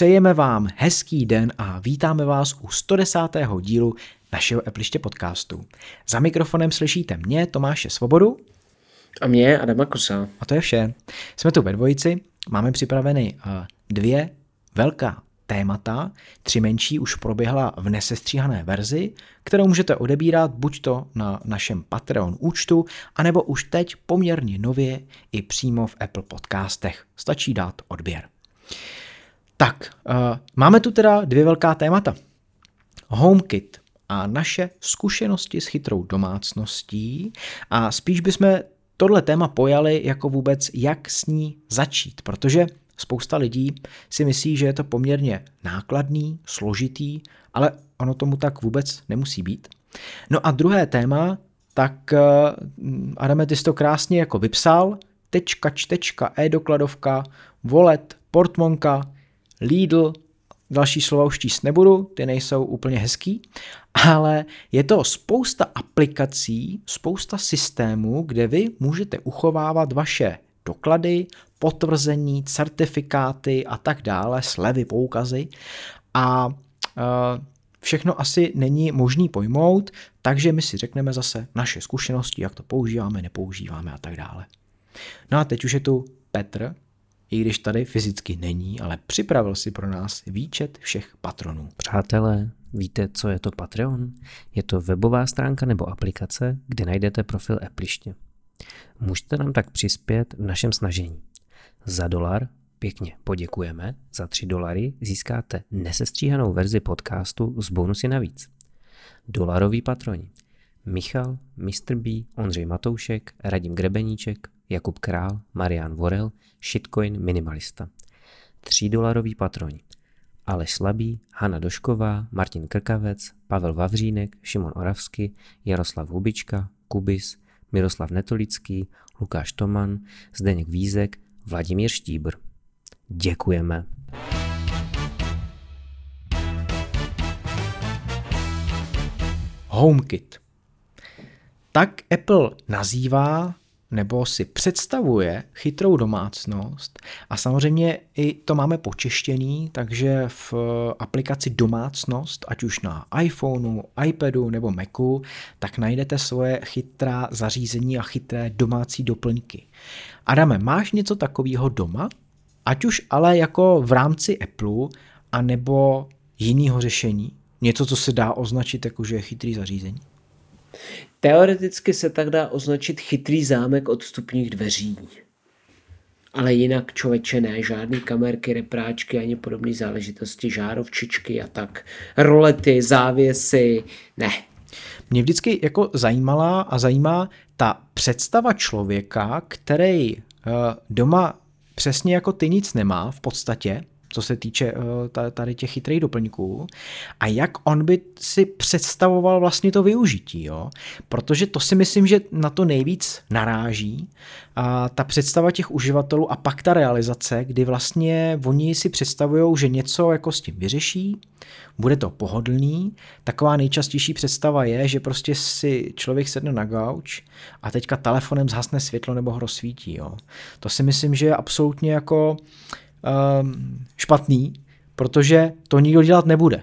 přejeme vám hezký den a vítáme vás u 110. dílu našeho Appliště podcastu. Za mikrofonem slyšíte mě, Tomáše Svobodu. A mě, Adama Kosa. A to je vše. Jsme tu ve dvojici, máme připraveny eh, dvě velká témata, tři menší už proběhla v nesestříhané verzi, kterou můžete odebírat buď to na našem Patreon účtu, anebo už teď poměrně nově i přímo v Apple podcastech. Stačí dát odběr. Tak, uh, máme tu teda dvě velká témata. HomeKit a naše zkušenosti s chytrou domácností a spíš bychom tohle téma pojali jako vůbec, jak s ní začít, protože spousta lidí si myslí, že je to poměrně nákladný, složitý, ale ono tomu tak vůbec nemusí být. No a druhé téma, tak uh, Adame, ty jsi to krásně jako vypsal, tečka, čtečka, e-dokladovka, volet, portmonka, Lidl, další slova už číst nebudu, ty nejsou úplně hezký, ale je to spousta aplikací, spousta systémů, kde vy můžete uchovávat vaše doklady, potvrzení, certifikáty a tak dále, slevy, poukazy a uh, všechno asi není možný pojmout, takže my si řekneme zase naše zkušenosti, jak to používáme, nepoužíváme a tak dále. No a teď už je tu Petr, i když tady fyzicky není, ale připravil si pro nás výčet všech patronů. Přátelé, víte, co je to Patreon? Je to webová stránka nebo aplikace, kde najdete profil Appliště. Můžete nám tak přispět v našem snažení. Za dolar pěkně poděkujeme, za 3 dolary získáte nesestříhanou verzi podcastu s bonusy navíc. Dolaroví patroni Michal, Mr. B, Ondřej Matoušek, Radim Grebeníček, Jakub Král, Marian Vorel, Shitcoin Minimalista. 3 dolaroví patroni. Aleš Slabý, Hanna Došková, Martin Krkavec, Pavel Vavřínek, Šimon Oravsky, Jaroslav Hubička, Kubis, Miroslav Netolický, Lukáš Toman, Zdeněk Vízek, Vladimír Štíbr. Děkujeme. HomeKit. Tak Apple nazývá nebo si představuje chytrou domácnost a samozřejmě i to máme počeštěný, takže v aplikaci domácnost, ať už na iPhoneu, iPadu nebo Macu, tak najdete svoje chytrá zařízení a chytré domácí doplňky. Adame, máš něco takového doma? Ať už ale jako v rámci Apple, anebo jiného řešení? Něco, co se dá označit jako, že je chytrý zařízení? Teoreticky se tak dá označit chytrý zámek od vstupních dveří. Ale jinak člověče ne, žádný kamerky, repráčky ani podobné záležitosti, žárovčičky a tak. Rolety, závěsy, ne. Mě vždycky jako zajímala a zajímá ta představa člověka, který uh, doma přesně jako ty nic nemá v podstatě, co se týče eh, tady těch chytrých doplňků a jak on by si představoval vlastně to využití, jo? protože to si myslím, že na to nejvíc naráží a ta představa těch uživatelů a pak ta realizace, kdy vlastně oni si představují, že něco jako s tím vyřeší, bude to pohodlný. Taková nejčastější představa je, že prostě si člověk sedne na gauč a teďka telefonem zhasne světlo nebo ho rozsvítí. Jo? To si myslím, že je absolutně jako špatný, protože to nikdo dělat nebude.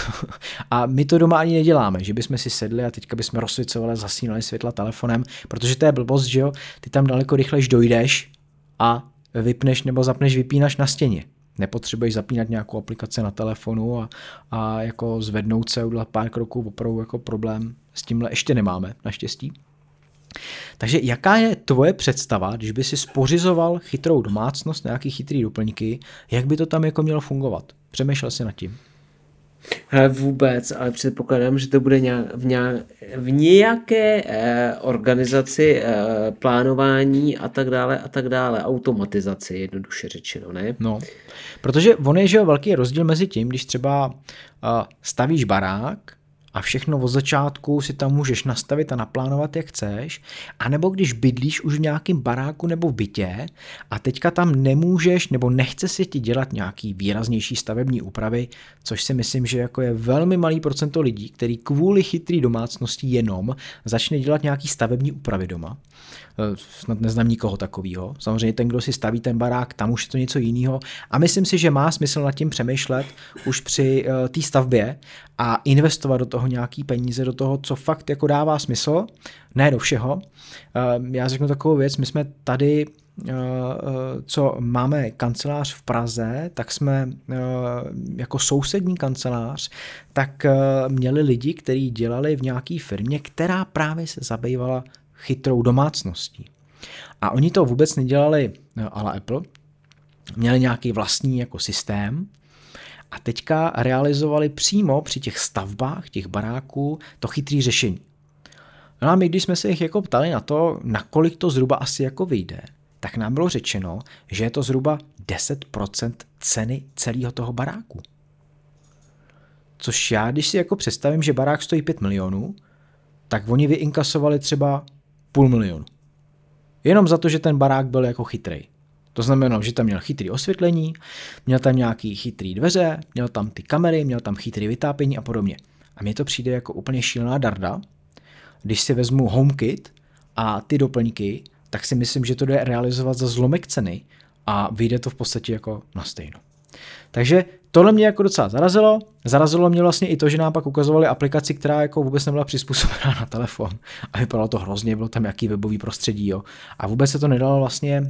a my to doma ani neděláme, že bychom si sedli a teďka bychom rozsvěcovali, zasínali světla telefonem, protože to je blbost, že jo, ty tam daleko rychlejš dojdeš a vypneš nebo zapneš vypínač na stěně. Nepotřebuješ zapínat nějakou aplikaci na telefonu a, a jako zvednout se, udělat pár kroků, opravdu jako problém s tímhle ještě nemáme, naštěstí. Takže jaká je tvoje představa, když by si spořizoval chytrou domácnost, nějaký chytrý doplňky, jak by to tam jako mělo fungovat? Přemýšlel jsi nad tím? Hele, vůbec, ale předpokládám, že to bude nějak, v, nějak, v nějaké eh, organizaci eh, plánování a tak dále a tak dále, automatizaci, jednoduše řečeno, ne? No, protože on je, že velký rozdíl mezi tím, když třeba uh, stavíš barák a všechno od začátku si tam můžeš nastavit a naplánovat, jak chceš, anebo když bydlíš už v nějakém baráku nebo v bytě a teďka tam nemůžeš nebo nechce si ti dělat nějaký výraznější stavební úpravy, což si myslím, že jako je velmi malý procento lidí, který kvůli chytrý domácnosti jenom začne dělat nějaký stavební úpravy doma. Eh, snad neznám nikoho takového. Samozřejmě ten, kdo si staví ten barák, tam už je to něco jiného. A myslím si, že má smysl nad tím přemýšlet už při uh, té stavbě a investovat do toho nějaký peníze, do toho, co fakt jako dává smysl, ne do všeho. Uh, já řeknu takovou věc, my jsme tady co máme kancelář v Praze, tak jsme jako sousední kancelář, tak měli lidi, kteří dělali v nějaké firmě, která právě se zabývala chytrou domácností. A oni to vůbec nedělali ale Apple, měli nějaký vlastní jako systém a teďka realizovali přímo při těch stavbách těch baráků to chytrý řešení. No a my, když jsme se jich jako ptali na to, nakolik to zhruba asi jako vyjde, tak nám bylo řečeno, že je to zhruba 10% ceny celého toho baráku. Což já, když si jako představím, že barák stojí 5 milionů, tak oni vyinkasovali třeba půl milionu. Jenom za to, že ten barák byl jako chytrý. To znamená, že tam měl chytrý osvětlení, měl tam nějaký chytrý dveře, měl tam ty kamery, měl tam chytrý vytápění a podobně. A mně to přijde jako úplně šílená darda. Když si vezmu HomeKit a ty doplňky, tak si myslím, že to jde realizovat za zlomek ceny a vyjde to v podstatě jako na stejno. Takže tohle mě jako docela zarazilo. Zarazilo mě vlastně i to, že nám pak ukazovali aplikaci, která jako vůbec nebyla přizpůsobená na telefon. A vypadalo to hrozně, bylo tam jaký webový prostředí. Jo. A vůbec se to nedalo vlastně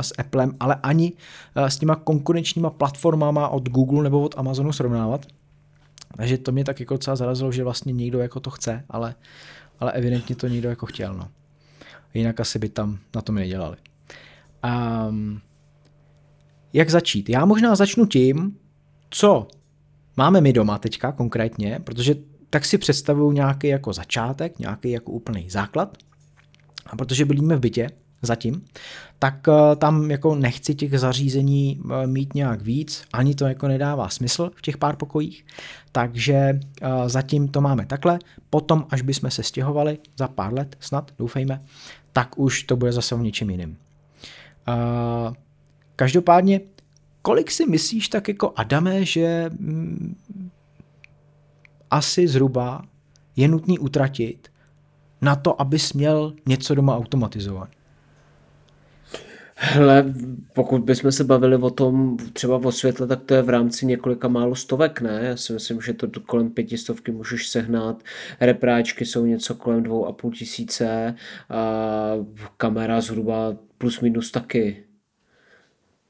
s Applem, ale ani s těma konkurenčníma platformama od Google nebo od Amazonu srovnávat. Takže to mě tak jako docela zarazilo, že vlastně někdo jako to chce, ale, ale evidentně to někdo jako chtěl. No. Jinak asi by tam na tom nedělali. Um, jak začít? Já možná začnu tím, co máme my doma teďka konkrétně, protože tak si představuju nějaký jako začátek, nějaký jako úplný základ. A protože bydlíme v bytě zatím, tak uh, tam jako nechci těch zařízení uh, mít nějak víc, ani to jako nedává smysl v těch pár pokojích, takže uh, zatím to máme takhle, potom až bychom se stěhovali za pár let, snad, doufejme, tak už to bude zase o něčem jiným. Každopádně, kolik si myslíš tak jako Adame, že mm, asi zhruba je nutný utratit na to, abys měl něco doma automatizovat? Hele, pokud bychom se bavili o tom třeba o světle, tak to je v rámci několika málo stovek, ne? Já si myslím, že to kolem pětistovky můžeš sehnat. Repráčky jsou něco kolem dvou a půl tisíce a kamera zhruba plus minus taky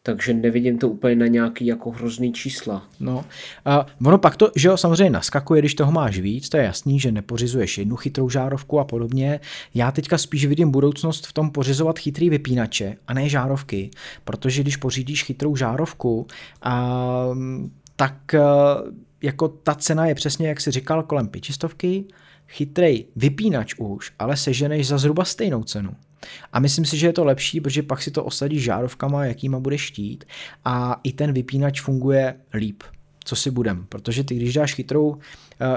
takže nevidím to úplně na nějaký jako hrozný čísla. No, a ono pak to, že jo, samozřejmě naskakuje, když toho máš víc, to je jasný, že nepořizuješ jednu chytrou žárovku a podobně. Já teďka spíš vidím budoucnost v tom pořizovat chytrý vypínače a ne žárovky, protože když pořídíš chytrou žárovku, a, tak jako ta cena je přesně, jak si říkal, kolem pětistovky, chytrý vypínač už, ale seženeš za zhruba stejnou cenu. A myslím si, že je to lepší, protože pak si to osadíš žárovkama, jakýma budeš štít a i ten vypínač funguje líp. Co si budem? Protože ty, když dáš chytrou uh,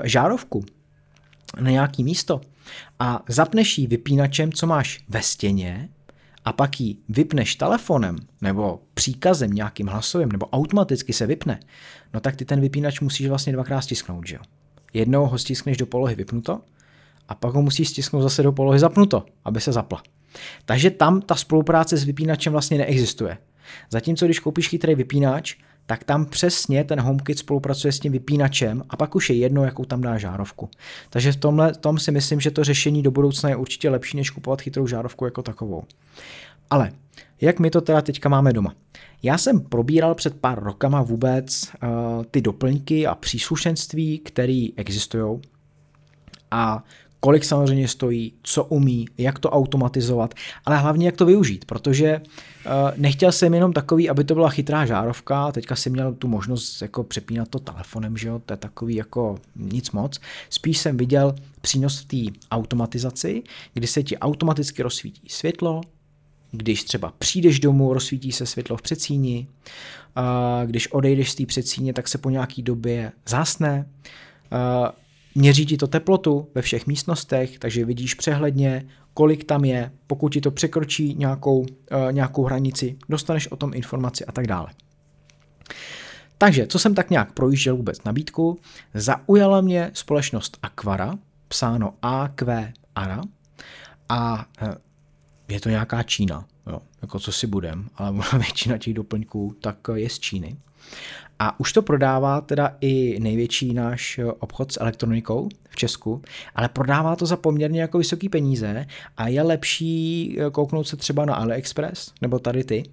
žárovku na nějaký místo a zapneš ji vypínačem, co máš ve stěně, a pak ji vypneš telefonem nebo příkazem nějakým hlasovým nebo automaticky se vypne, no tak ty ten vypínač musíš vlastně dvakrát stisknout, že jo? Jednou ho stiskneš do polohy vypnuto a pak ho musíš stisknout zase do polohy zapnuto, aby se zapla. Takže tam ta spolupráce s vypínačem vlastně neexistuje. Zatímco když koupíš chytrý vypínač, tak tam přesně ten HomeKit spolupracuje s tím vypínačem a pak už je jedno, jakou tam dá žárovku. Takže v tomhle tom si myslím, že to řešení do budoucna je určitě lepší, než kupovat chytrou žárovku jako takovou. Ale jak my to teda teďka máme doma? Já jsem probíral před pár rokama vůbec uh, ty doplňky a příslušenství, které existují a kolik samozřejmě stojí, co umí, jak to automatizovat, ale hlavně jak to využít, protože uh, nechtěl jsem jenom takový, aby to byla chytrá žárovka, teďka jsem měl tu možnost jako přepínat to telefonem, že jo, to je takový jako nic moc. Spíš jsem viděl přínos v té automatizaci, kdy se ti automaticky rozsvítí světlo, když třeba přijdeš domů, rozsvítí se světlo v předsíni, uh, když odejdeš z té předsíně, tak se po nějaký době zásne, uh, měří ti to teplotu ve všech místnostech, takže vidíš přehledně, kolik tam je, pokud ti to překročí nějakou, uh, nějakou hranici, dostaneš o tom informaci a tak dále. Takže, co jsem tak nějak projížděl vůbec nabídku, zaujala mě společnost Aquara, psáno AQ Ara, a eh, je to nějaká Čína, jo, jako co si budem, ale většina těch doplňků tak je z Číny. A už to prodává teda i největší náš obchod s elektronikou v Česku, ale prodává to za poměrně jako vysoký peníze a je lepší eh, kouknout se třeba na AliExpress nebo tady ty,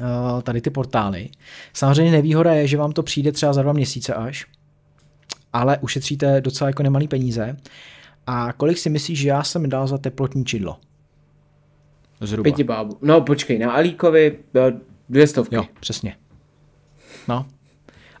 eh, tady ty portály. Samozřejmě nevýhoda je, že vám to přijde třeba za dva měsíce až, ale ušetříte docela jako nemalý peníze. A kolik si myslíš, že já jsem dal za teplotní čidlo? Zhruba. Pěti bábu. No počkej, na Alíkovi eh, dvě stovky. Jo, přesně. No.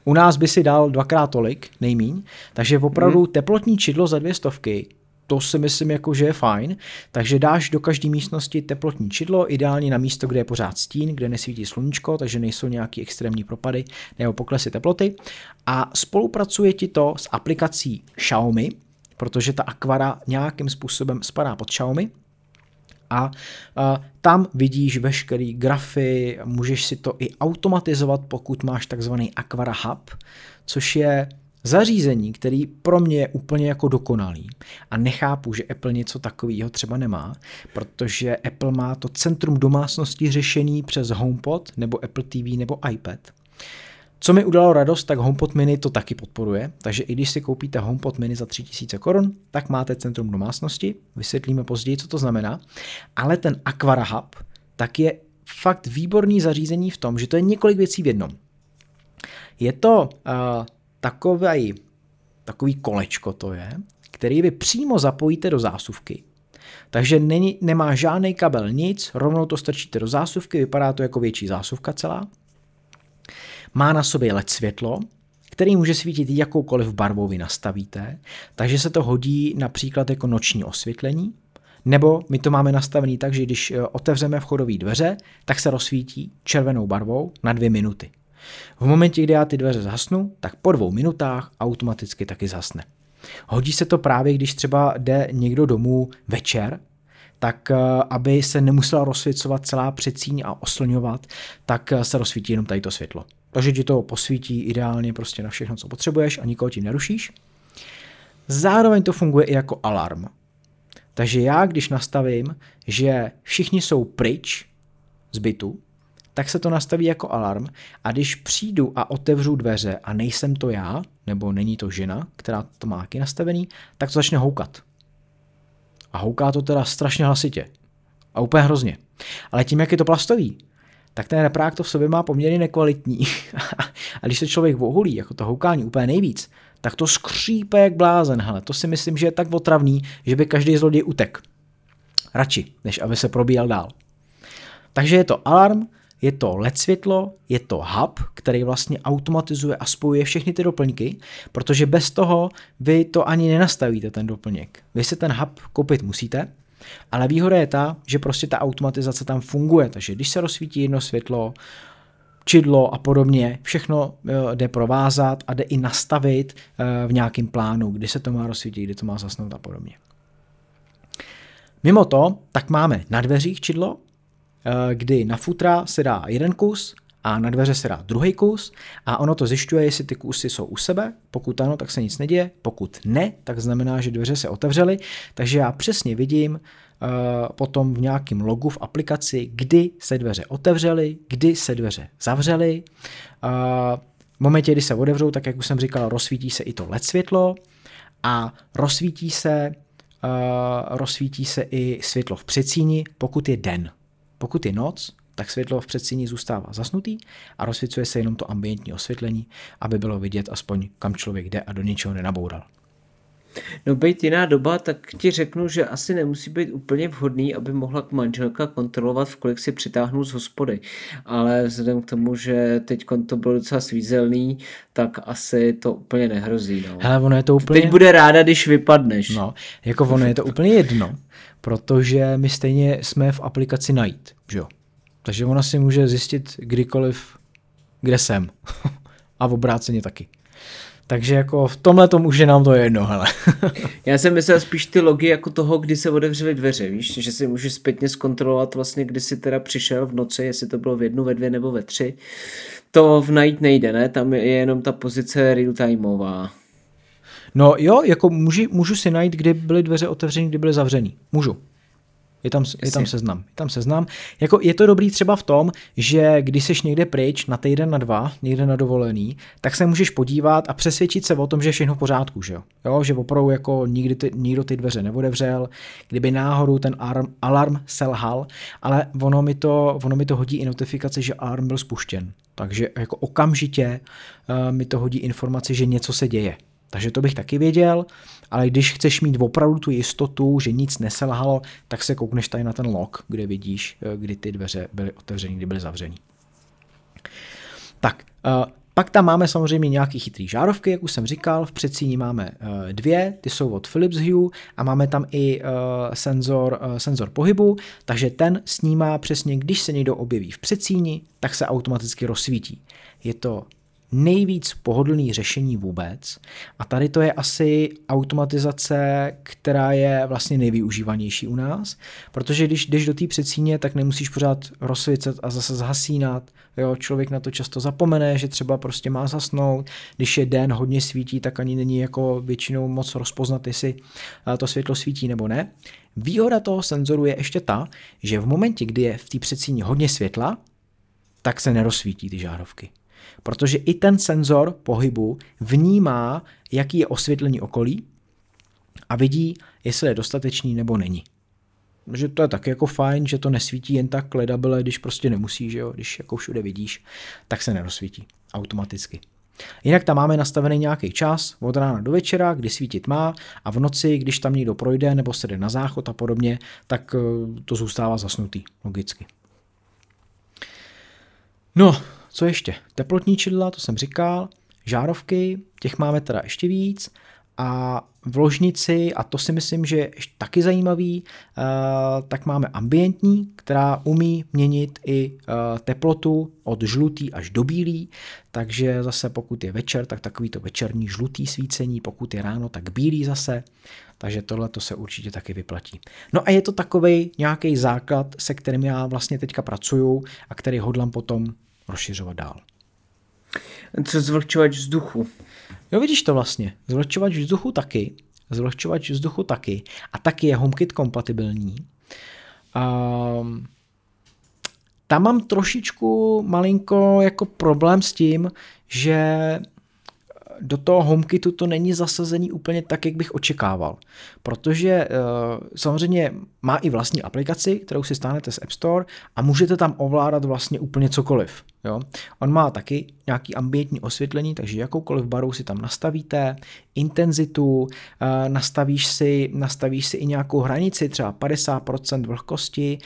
U nás by si dal dvakrát tolik, nejmíň, takže opravdu hmm. teplotní čidlo za dvě stovky, to si myslím, jako, že je fajn. Takže dáš do každé místnosti teplotní čidlo, ideálně na místo, kde je pořád stín, kde nesvítí sluníčko, takže nejsou nějaké extrémní propady nebo poklesy teploty. A spolupracuje ti to s aplikací Xiaomi, protože ta Aquara nějakým způsobem spadá pod Xiaomi, a, tam vidíš veškerý grafy, můžeš si to i automatizovat, pokud máš takzvaný Aquara Hub, což je zařízení, který pro mě je úplně jako dokonalý a nechápu, že Apple něco takového třeba nemá, protože Apple má to centrum domácnosti řešený přes HomePod nebo Apple TV nebo iPad. Co mi udělalo radost, tak HomePod mini to taky podporuje, takže i když si koupíte HomePod mini za 3000 korun, tak máte centrum domácnosti, vysvětlíme později, co to znamená, ale ten Aquara Hub tak je fakt výborný zařízení v tom, že to je několik věcí v jednom. Je to uh, takový, takový kolečko to je, který vy přímo zapojíte do zásuvky. Takže není, nemá žádný kabel, nic, rovnou to strčíte do zásuvky, vypadá to jako větší zásuvka celá má na sobě LED světlo, který může svítit jakoukoliv barvou vy nastavíte, takže se to hodí například jako noční osvětlení, nebo my to máme nastavený tak, že když eh, otevřeme vchodové dveře, tak se rozsvítí červenou barvou na dvě minuty. V momentě, kdy já ty dveře zhasnu, tak po dvou minutách automaticky taky zhasne. Hodí se to právě, když třeba jde někdo domů večer, tak eh, aby se nemusela rozsvěcovat celá předsíň a oslňovat, tak eh, se rozsvítí jenom tady to světlo. Takže ti to posvítí ideálně prostě na všechno, co potřebuješ a nikoho tím nerušíš. Zároveň to funguje i jako alarm. Takže já, když nastavím, že všichni jsou pryč z bytu, tak se to nastaví jako alarm a když přijdu a otevřu dveře a nejsem to já, nebo není to žena, která to má taky nastavený, tak to začne houkat. A houká to teda strašně hlasitě. A úplně hrozně. Ale tím, jak je to plastový, tak ten reprák to v sobě má poměrně nekvalitní. a když se člověk vohulí, jako to houkání úplně nejvíc, tak to skřípe jak blázen. Hele, to si myslím, že je tak otravný, že by každý zloděj utek. Radši, než aby se probíjel dál. Takže je to alarm, je to LED světlo, je to hub, který vlastně automatizuje a spojuje všechny ty doplňky, protože bez toho vy to ani nenastavíte, ten doplněk. Vy si ten hub koupit musíte, ale výhoda je ta, že prostě ta automatizace tam funguje, takže když se rozsvítí jedno světlo, čidlo a podobně, všechno eh, jde provázat a jde i nastavit eh, v nějakém plánu, kdy se to má rozsvítit, kdy to má zasnout a podobně. Mimo to, tak máme na dveřích čidlo, eh, kdy na futra se dá jeden kus a na dveře se dá druhý kus a ono to zjišťuje, jestli ty kusy jsou u sebe. Pokud ano, tak se nic neděje. Pokud ne, tak znamená, že dveře se otevřely. Takže já přesně vidím uh, potom v nějakém logu v aplikaci, kdy se dveře otevřely, kdy se dveře zavřely. Uh, v momentě, kdy se otevřou, tak jak už jsem říkal, rozsvítí se i to LED světlo a rozsvítí se, uh, rozsvítí se i světlo v předsíni, pokud je den. Pokud je noc, tak světlo v předsíni zůstává zasnutý a rozsvěcuje se jenom to ambientní osvětlení, aby bylo vidět aspoň kam člověk jde a do ničeho nenaboural. No být jiná doba, tak ti řeknu, že asi nemusí být úplně vhodný, aby mohla manželka kontrolovat, v kolik si přitáhnu z hospody. Ale vzhledem k tomu, že teď to bylo docela svízelný, tak asi to úplně nehrozí. No. Hele, ono je to úplně... Teď bude ráda, když vypadneš. No, jako ono je to úplně jedno, protože my stejně jsme v aplikaci najít, že jo? Takže ona si může zjistit kdykoliv, kde jsem. a v obráceně taky. Takže jako v tomhle tom už je nám to jedno, hele. Já jsem myslel spíš ty logy jako toho, kdy se otevřely dveře, víš, že si můžeš zpětně zkontrolovat vlastně, kdy si teda přišel v noci, jestli to bylo v jednu, ve dvě nebo ve tři. To v najít nejde, ne? Tam je jenom ta pozice real-timeová. No jo, jako můžu, můžu si najít, kdy byly dveře otevřené, kdy byly zavřené. Můžu. Je tam, je tam seznam. Je tam seznam. Jako je to dobrý třeba v tom, že když jsi někde pryč na týden, na dva, někde na dovolený, tak se můžeš podívat a přesvědčit se o tom, že je všechno v pořádku, že jo? jo že opravdu jako nikdy ty, nikdo ty dveře neodevřel, kdyby náhodou ten alarm, alarm selhal, ale ono mi, to, ono mi to hodí i notifikace, že alarm byl spuštěn. Takže jako okamžitě uh, mi to hodí informaci, že něco se děje. Takže to bych taky věděl, ale když chceš mít opravdu tu jistotu, že nic neselhalo, tak se koukneš tady na ten log, kde vidíš, eh, kdy ty dveře byly otevřeny, kdy byly zavřeny. Tak, eh, pak tam máme samozřejmě nějaký chytrý žárovky, jak už jsem říkal, v předsíni máme eh, dvě, ty jsou od Philips Hue a máme tam i senzor, senzor pohybu, takže ten snímá přesně, když se někdo objeví v předsíni, tak se automaticky rozsvítí. Je to nejvíc pohodlný řešení vůbec. A tady to je asi automatizace, která je vlastně nejvyužívanější u nás, protože když jdeš do té předsíně, tak nemusíš pořád rozsvícet a zase zhasínat. Jo, člověk na to často zapomene, že třeba prostě má zasnout. Když je den hodně svítí, tak ani není jako většinou moc rozpoznat, jestli eh, to světlo svítí nebo ne. Výhoda toho senzoru je ještě ta, že v momentě, kdy je v té předsíni hodně světla, tak se nerozsvítí ty žárovky protože i ten senzor pohybu vnímá, jaký je osvětlení okolí a vidí, jestli je dostatečný nebo není. Že to je tak jako fajn, že to nesvítí jen tak ledabele, když prostě nemusí, že jo? když jako všude vidíš, tak se nerozsvítí automaticky. Jinak tam máme nastavený nějaký čas od rána do večera, kdy svítit má a v noci, když tam někdo projde nebo se jde na záchod a podobně, tak eh, to zůstává zasnutý, logicky. No, co ještě? Teplotní čidla, to jsem říkal, žárovky, těch máme teda ještě víc a v ložnici, a to si myslím, že je taky zajímavý, eh, tak máme ambientní, která umí měnit i eh, teplotu od žlutý až do bílý, takže zase pokud je večer, tak takový to večerní žlutý svícení, pokud je ráno, tak bílý zase, takže tohle to se určitě taky vyplatí. No a je to takový nějaký základ, se kterým já vlastně teďka pracuju a který hodlám potom rozšiřovat dál. Co zvlhčovač vzduchu? Jo, vidíš to vlastně. Zvlhčovač vzduchu taky. Zvlhčovač vzduchu taky. A taky je HomeKit kompatibilní. Um, tam mám trošičku malinko jako problém s tím, že do toho HomeKitu to není zasazený úplně tak, jak bych očekával. Protože uh, samozřejmě má i vlastní aplikaci, kterou si stáhnete z App Store a můžete tam ovládat vlastně úplně cokoliv. Jo? On má taky nějaký ambientní osvětlení, takže jakoukoliv barou si tam nastavíte, intenzitu, uh, nastavíš si, nastavíš si i nějakou hranici, třeba 50% vlhkosti,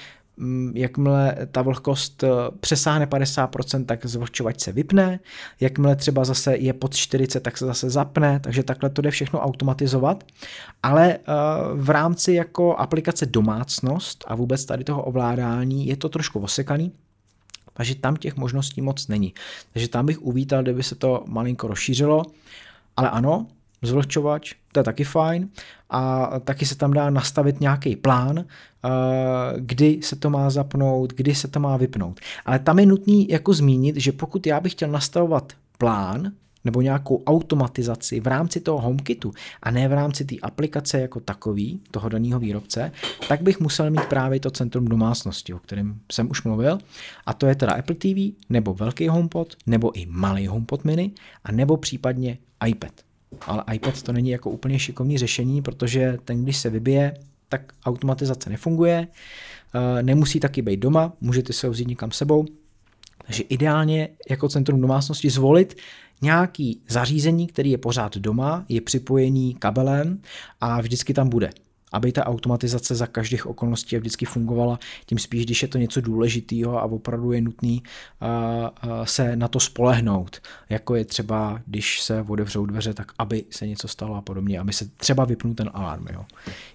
jakmile ta vlhkost eh, přesáhne 50%, tak zvlhčovač se vypne, jakmile třeba zase je pod 40, tak se zase zapne, takže takhle to jde všechno automatizovat, ale eh, v rámci jako aplikace domácnost a vůbec tady toho ovládání je to trošku osekaný, takže tam těch možností moc není. Takže tam bych uvítal, kdyby se to malinko rozšířilo, ale ano, zvlhčovač, to je taky fajn a taky se tam dá nastavit nějaký plán, eh, kdy se to má zapnout, kdy se to má vypnout. Ale tam je nutný jako zmínit, že pokud já bych chtěl nastavovat plán, nebo nějakou automatizaci v rámci toho HomeKitu a ne v rámci té aplikace jako takový, toho daného výrobce, tak bych musel mít právě to centrum domácnosti, o kterém jsem už mluvil. A to je teda Apple TV, nebo velký HomePod, nebo i malý HomePod mini, a nebo případně iPad ale iPad to není jako úplně šikovný řešení, protože ten, když se vybije, tak automatizace nefunguje, eh, nemusí taky být doma, můžete se ho vzít někam sebou, takže ideálně jako centrum domácnosti zvolit nějaký zařízení, který je pořád doma, je připojený kabelem a vždycky tam bude. Aby ta automatizace za každých okolností vždycky fungovala, tím spíš, když je to něco důležitého a opravdu je nutný se na to spolehnout, jako je třeba, když se otevřou dveře, tak aby se něco stalo a podobně, aby se třeba vypnul ten alarm. Jo.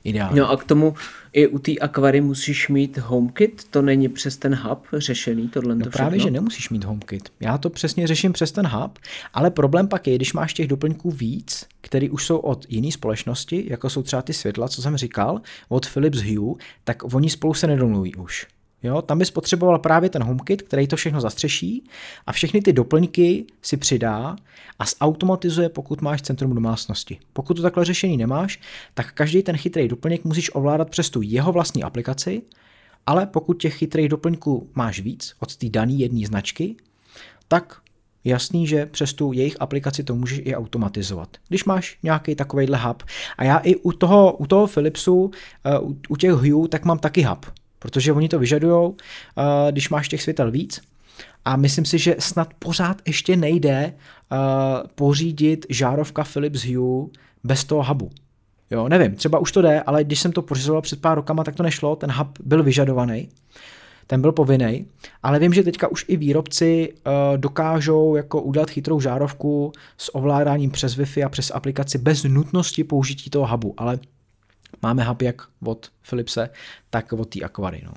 Ideálně. No a k tomu i u té akvary musíš mít HomeKit, to není přes ten hub řešený tohle no právě, že nemusíš mít HomeKit. Já to přesně řeším přes ten hub, ale problém pak je, když máš těch doplňků víc, které už jsou od jiné společnosti, jako jsou třeba ty světla, co jsem říkal, od Philips Hue, tak oni spolu se nedomluví už. Jo, tam bys potřeboval právě ten HomeKit, který to všechno zastřeší a všechny ty doplňky si přidá a zautomatizuje, pokud máš centrum domácnosti. Pokud to takhle řešení nemáš, tak každý ten chytrý doplněk musíš ovládat přes tu jeho vlastní aplikaci, ale pokud těch chytrých doplňků máš víc od té dané jedné značky, tak jasný, že přes tu jejich aplikaci to můžeš i automatizovat. Když máš nějaký takovejhle hub. A já i u toho, u toho Philipsu, eh, u těch Hue, tak mám taky hub, protože oni to vyžadují, eh, když máš těch světel víc. A myslím si, že snad pořád ještě nejde eh, pořídit žárovka Philips Hue bez toho hubu. Jo, nevím, třeba už to jde, ale když jsem to pořizoval před pár rokama, tak to nešlo, ten hub byl vyžadovaný ten byl povinný, ale vím, že teďka už i výrobci uh, dokážou jako udělat chytrou žárovku s ovládáním přes Wi-Fi a přes aplikaci bez nutnosti použití toho hubu, ale máme hub jak od Philipse, tak od té Aquary. No.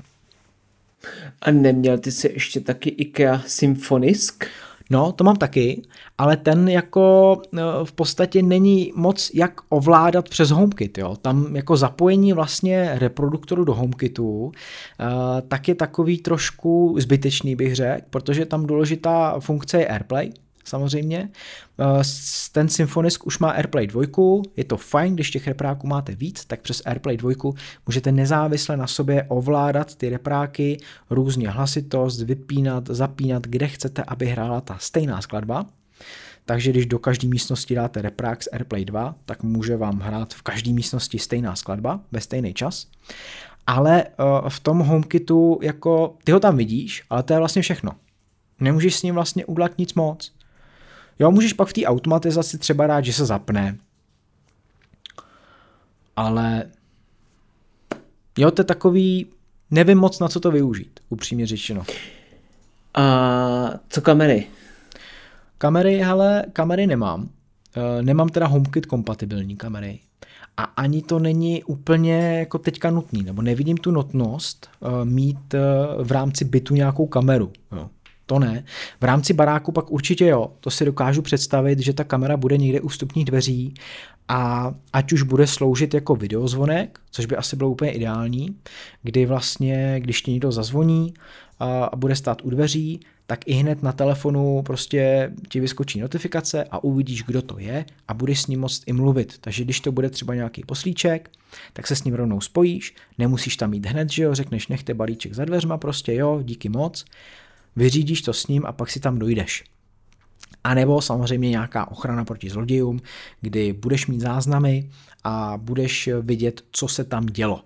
A neměl ty si ještě taky IKEA Symfonisk? No, to mám taky, ale ten jako eh, v podstatě není moc jak ovládat přes HomeKit. Jo. Tam jako zapojení vlastně reproduktoru do HomeKitu eh, tak je takový trošku zbytečný, bych řekl, protože tam důležitá funkce je AirPlay, samozřejmě. Eh, ten Symfonisk už má AirPlay 2, je to fajn, když těch repráků máte víc, tak přes AirPlay 2 můžete nezávisle na sobě ovládat ty repráky, různě hlasitost, vypínat, zapínat, kde chcete, aby hrála ta stejná skladba. Takže když do každé místnosti dáte reprák z AirPlay 2, tak může vám hrát v každé místnosti stejná skladba ve stejný čas. Ale uh, v tom HomeKitu, jako, ty ho tam vidíš, ale to je vlastně všechno. Nemůžeš s ním vlastně udělat nic moc. Jo, můžeš pak v té automatizaci třeba rád, že se zapne. Ale jo, to je takový, nevím moc na co to využít, upřímně řečeno. A co kamery? Kamery, hele, kamery nemám. E, nemám teda HomeKit kompatibilní kamery. A ani to není úplně jako teďka nutný, nebo nevidím tu nutnost e, mít e, v rámci bytu nějakou kameru. Jo to ne. V rámci baráku pak určitě jo, to si dokážu představit, že ta kamera bude někde u vstupních dveří a ať už bude sloužit jako videozvonek, což by asi bylo úplně ideální, kdy vlastně, když ti někdo zazvoní a bude stát u dveří, tak i hned na telefonu prostě ti vyskočí notifikace a uvidíš, kdo to je a budeš s ním moct i mluvit. Takže když to bude třeba nějaký poslíček, tak se s ním rovnou spojíš, nemusíš tam mít hned, že jo, řekneš nechte balíček za dveřma, prostě jo, díky moc vyřídíš to s ním a pak si tam dojdeš. A nebo samozřejmě nějaká ochrana proti zlodějům, kdy budeš mít záznamy a budeš vidět, co se tam dělo.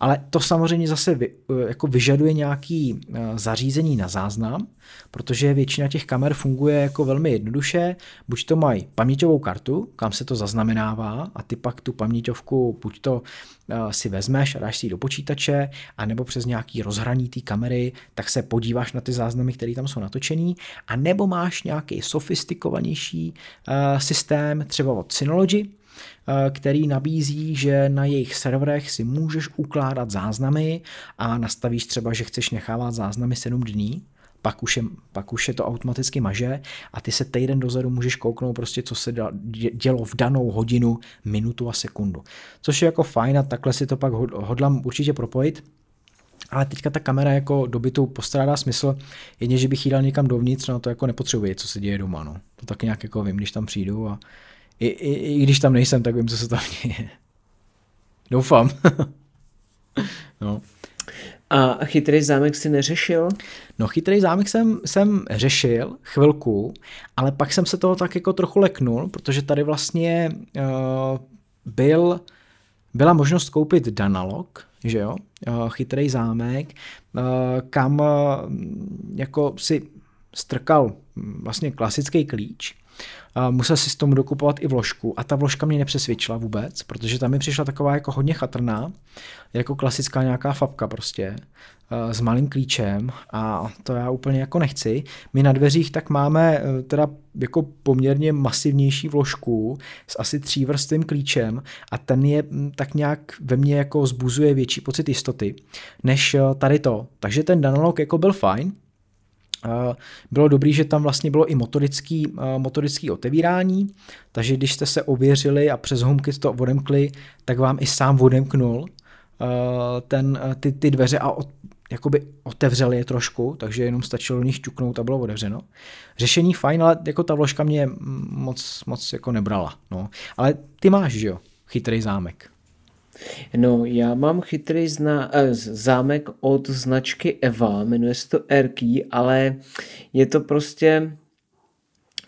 Ale to samozřejmě zase vy, jako vyžaduje nějaký eh, zařízení na záznam, protože většina těch kamer funguje jako velmi jednoduše. Buď to mají paměťovou kartu, kam se to zaznamenává a ty pak tu paměťovku buď to eh, si vezmeš a dáš si ji do počítače, anebo přes nějaký rozhraní té kamery, tak se podíváš na ty záznamy, které tam jsou natočený, a nebo máš nějaký sofistikovanější uh, systém, třeba od Synology, Eh, který nabízí, že na jejich serverech si můžeš ukládat záznamy a nastavíš třeba, že chceš nechávat záznamy 7 dní, pak už, je, pak už je to automaticky maže a ty se týden dozadu můžeš kouknout prostě, co se dělo v danou hodinu, minutu a sekundu. Což je jako fajn a takhle si to pak hodlám určitě propojit. Ale teďka ta kamera jako dobytou postrádá smysl, jedně, že bych jí dal někam dovnitř, no to jako nepotřebuje, co se děje doma, no. To tak nějak jako vím, když tam přijdu a i, i, i když tam nejsem, tak vím, co se tam děje. Doufám. no. A chytrý zámek si neřešil? No chytrý zámek jsem, jsem řešil chvilku, ale pak jsem se toho tak jako trochu leknul, protože tady vlastně uh, byl, byla možnost koupit Danalog, že jo, uh, chytrý zámek, uh, kam uh, jako si strkal vlastně klasický klíč musel si s tomu dokupovat i vložku a ta vložka mě nepřesvědčila vůbec, protože tam mi přišla taková jako hodně chatrná, jako klasická nějaká fabka prostě s malým klíčem a to já úplně jako nechci. My na dveřích tak máme teda jako poměrně masivnější vložku s asi třívrstvým klíčem a ten je tak nějak ve mně jako zbuzuje větší pocit jistoty než tady to. Takže ten Danalog jako byl fajn, bylo dobrý, že tam vlastně bylo i motorický, motorický otevírání, takže když jste se ověřili a přes HomeKit to odemkli, tak vám i sám odemknul ten, ty, ty dveře a od, jakoby otevřel je trošku, takže jenom stačilo do nich ťuknout a bylo otevřeno. Řešení fajn, ale jako ta vložka mě moc, moc jako nebrala. No. Ale ty máš, že jo, chytrý zámek. No, já mám chytrý zna- eh, zámek od značky Eva, jmenuje se to Erky, ale je to prostě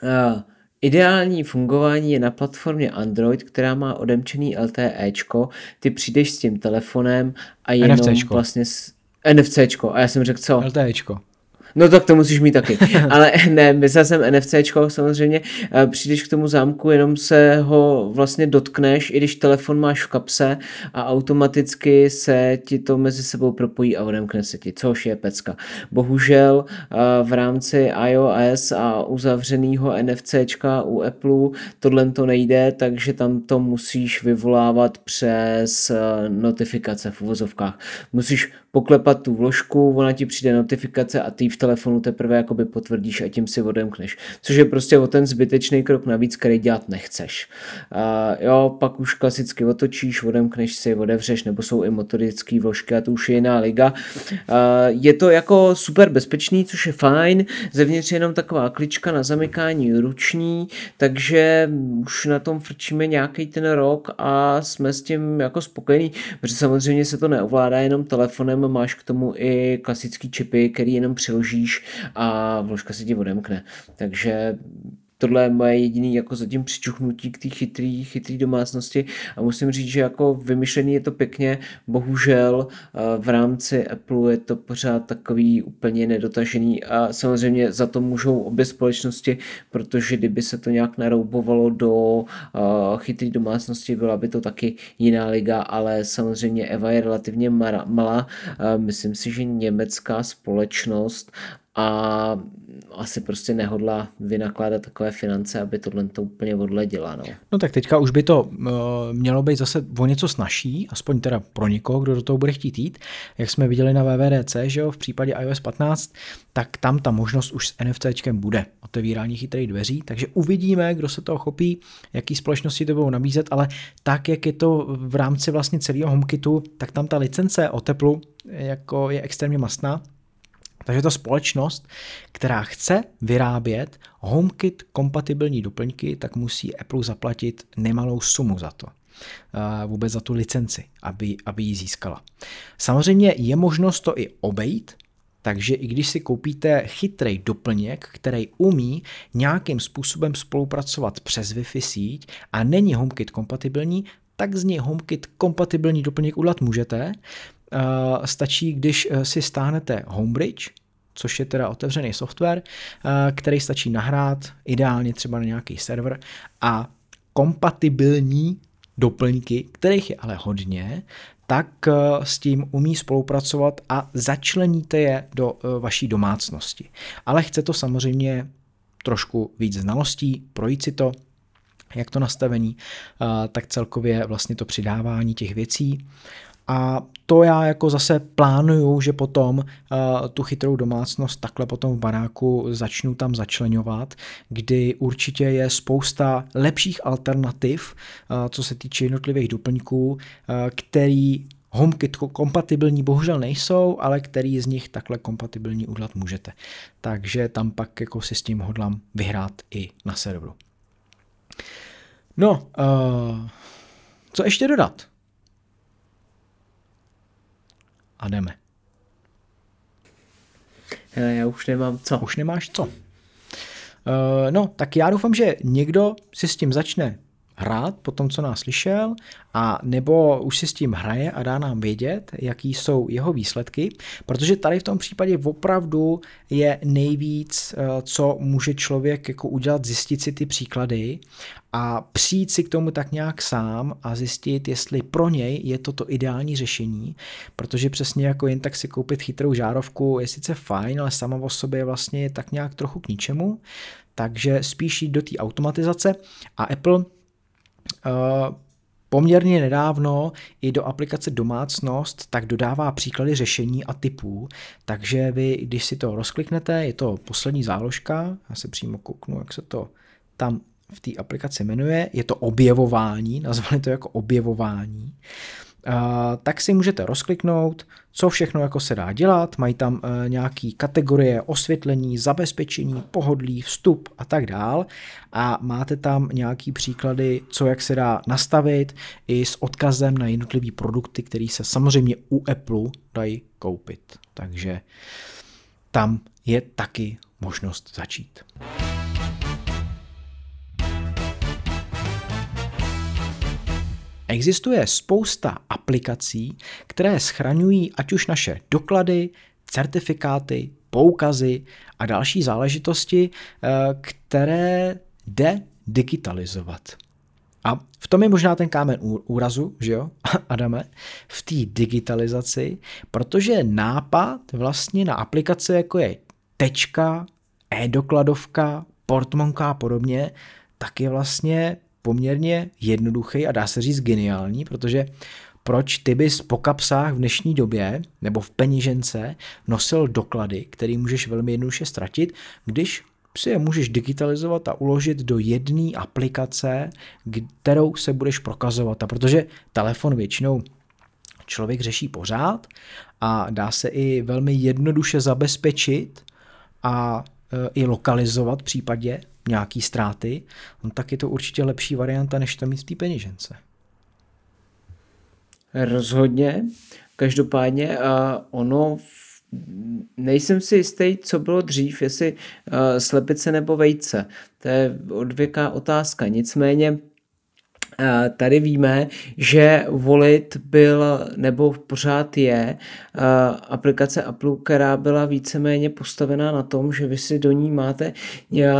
uh, ideální fungování je na platformě Android, která má odemčený LTEčko, ty přijdeš s tím telefonem a jenom NFCčko. vlastně s, NFCčko, a já jsem řekl co? LTEčko. No tak to musíš mít taky. Ale ne, myslel jsem NFCčko samozřejmě. Eh, přijdeš k tomu zámku, jenom se ho vlastně dotkneš, i když telefon máš v kapse a automaticky se ti to mezi sebou propojí a odemkne se ti, což je pecka. Bohužel eh, v rámci iOS a uzavřeného NFCčka u Apple tohle to nejde, takže tam to musíš vyvolávat přes eh, notifikace v uvozovkách. Musíš poklepat tu vložku, ona ti přijde notifikace a ty v telefonu teprve jakoby potvrdíš a tím si odemkneš. Což je prostě o ten zbytečný krok navíc, který dělat nechceš. Uh, jo, pak už klasicky otočíš, odemkneš si, odevřeš, nebo jsou i motorické vložky a to už je jiná liga. Uh, je to jako super bezpečný, což je fajn. Zevnitř je jenom taková klička na zamykání ruční, takže už na tom frčíme nějaký ten rok a jsme s tím jako spokojení, protože samozřejmě se to neovládá jenom telefonem, máš k tomu i klasický čipy, který jenom přiložíš a vložka se ti odemkne. Takže tohle je moje jediný jako zatím přičuchnutí k té chytrý, chytrý domácnosti. A musím říct, že jako vymyšlený je to pěkně, bohužel eh, v rámci Apple je to pořád takový úplně nedotažený a samozřejmě za to můžou obě společnosti, protože kdyby se to nějak naroubovalo do eh, chytrý domácnosti, byla by to taky jiná liga, ale samozřejmě Eva je relativně malá, myslím si, že německá společnost a asi prostě nehodlá vynakládat takové finance, aby tohle to úplně odledila. No. no tak teďka už by to uh, mělo být zase o něco snažší, aspoň teda pro někoho, kdo do toho bude chtít jít. Jak jsme viděli na VVDC, že jo, v případě iOS 15, tak tam ta možnost už s NFCčkem bude, otevírání chytrých dveří, takže uvidíme, kdo se toho chopí, jaký společnosti to budou nabízet, ale tak, jak je to v rámci vlastně celého HomeKitu, tak tam ta licence o teplu jako je extrémně mastná, takže ta společnost, která chce vyrábět HomeKit kompatibilní doplňky, tak musí Apple zaplatit nemalou sumu za to vůbec za tu licenci, aby, aby ji získala. Samozřejmě je možnost to i obejít, takže i když si koupíte chytrý doplněk, který umí nějakým způsobem spolupracovat přes Wi-Fi síť a není HomeKit kompatibilní, tak z něj HomeKit kompatibilní doplněk udělat můžete, Eh, stačí, když eh, si stáhnete Homebridge, což je teda otevřený software, eh, který stačí nahrát ideálně třeba na nějaký server a kompatibilní doplňky, kterých je ale hodně, tak s tím umí spolupracovat a začleníte je do vaší domácnosti. Ale chce to samozřejmě trošku víc znalostí, projít si to, jak to nastavení, tak celkově vlastně to přidávání těch věcí. A to já jako zase plánuju, že potom uh, tu chytrou domácnost takhle potom v baráku začnu tam začlenovat, kdy určitě je spousta lepších alternativ, uh, co se týče jednotlivých doplňků, uh, který HomeKit kompatibilní bohužel nejsou, ale který z nich takhle kompatibilní udělat můžete. Takže tam pak jako si s tím hodlám vyhrát i na serveru. No, uh, co ještě dodat? A jdeme. Hele, já už nemám co. Už nemáš co. Uh, no, tak já doufám, že někdo si s tím začne hrát po tom, co nás slyšel, a nebo už si s tím hraje a dá nám vědět, jaký jsou jeho výsledky, protože tady v tom případě opravdu je nejvíc, eh, co může člověk jako udělat, zjistit si ty příklady a přijít si k tomu tak nějak sám a zjistit, jestli pro něj je to to ideální řešení, protože přesně jako jen tak si koupit chytrou žárovku je sice fajn, ale sama o sobě je vlastně tak nějak trochu k ničemu, takže spíš jít do té automatizace a Apple poměrně nedávno i do aplikace Domácnost tak dodává příklady řešení a typů, takže vy, když si to rozkliknete, je to poslední záložka, já se přímo kouknu, jak se to tam v té aplikaci jmenuje, je to objevování, nazvali to jako objevování, tak si můžete rozkliknout, co všechno jako se dá dělat, mají tam e, nějaký kategorie osvětlení, zabezpečení, pohodlí, vstup a tak dál a máte tam nějaký příklady, co jak se dá nastavit i s odkazem na jednotlivé produkty, které se samozřejmě u Apple dají koupit. Takže tam je taky možnost začít. Existuje spousta aplikací, které schraňují ať už naše doklady, certifikáty, poukazy a další záležitosti, eh, které jde digitalizovat. A v tom je možná ten kámen úrazu, že jo, Adame, v té digitalizaci, protože nápad vlastně na aplikace, jako je tečka, e-dokladovka, portmonka a podobně, tak je vlastně poměrně jednoduchý a dá se říct geniální, protože proč ty bys po kapsách v dnešní době nebo v penížence nosil doklady, který můžeš velmi jednoduše ztratit, když si je můžeš digitalizovat a uložit do jedné aplikace, kterou se budeš prokazovat. A protože telefon většinou člověk řeší pořád a dá se i velmi jednoduše zabezpečit a e, i lokalizovat v případě nějaký ztráty, no tak je to určitě lepší varianta, než to mít v té peněžence. Rozhodně. Každopádně a ono nejsem si jistý, co bylo dřív, jestli uh, slepice nebo vejce. To je odvěká otázka. Nicméně Tady víme, že Volit byl, nebo pořád je, aplikace Apple, která byla víceméně postavená na tom, že vy si do ní máte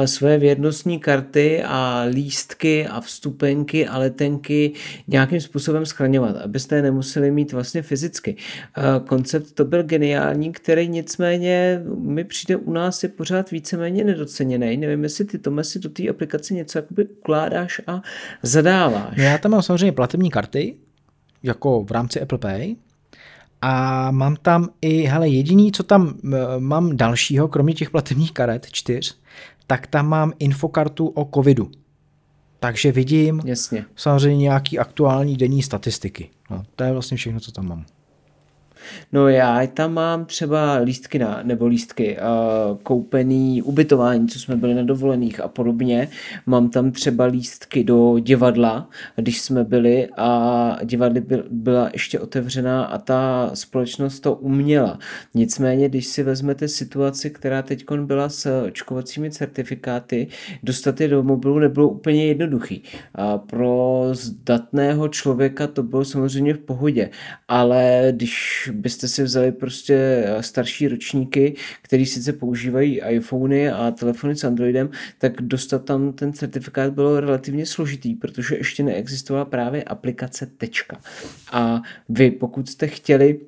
své vědnostní karty a lístky a vstupenky a letenky nějakým způsobem schraňovat, abyste je nemuseli mít vlastně fyzicky. Koncept to byl geniální, který nicméně mi přijde u nás je pořád víceméně nedoceněný. Nevím, jestli ty Tome si do té aplikace něco jakoby ukládáš a zadáváš máš? No já tam mám samozřejmě platební karty, jako v rámci Apple Pay. A mám tam i, hele, jediný, co tam mám dalšího, kromě těch platebních karet, čtyř, tak tam mám infokartu o covidu. Takže vidím Jasně. samozřejmě nějaký aktuální denní statistiky. No, to je vlastně všechno, co tam mám. No já tam mám třeba lístky na, nebo lístky uh, koupený ubytování, co jsme byli na dovolených a podobně. Mám tam třeba lístky do divadla, když jsme byli a divadly by, byla ještě otevřená a ta společnost to uměla. Nicméně, když si vezmete situaci, která teď byla s očkovacími certifikáty, dostat je do mobilu nebylo úplně jednoduchý. A pro zdatného člověka to bylo samozřejmě v pohodě, ale když byste si vzali prostě eh, starší ročníky, který sice používají iPhony a telefony s Androidem, tak dostat tam ten certifikát bylo relativně složitý, protože ještě neexistovala právě aplikace Tečka. A vy, pokud jste chtěli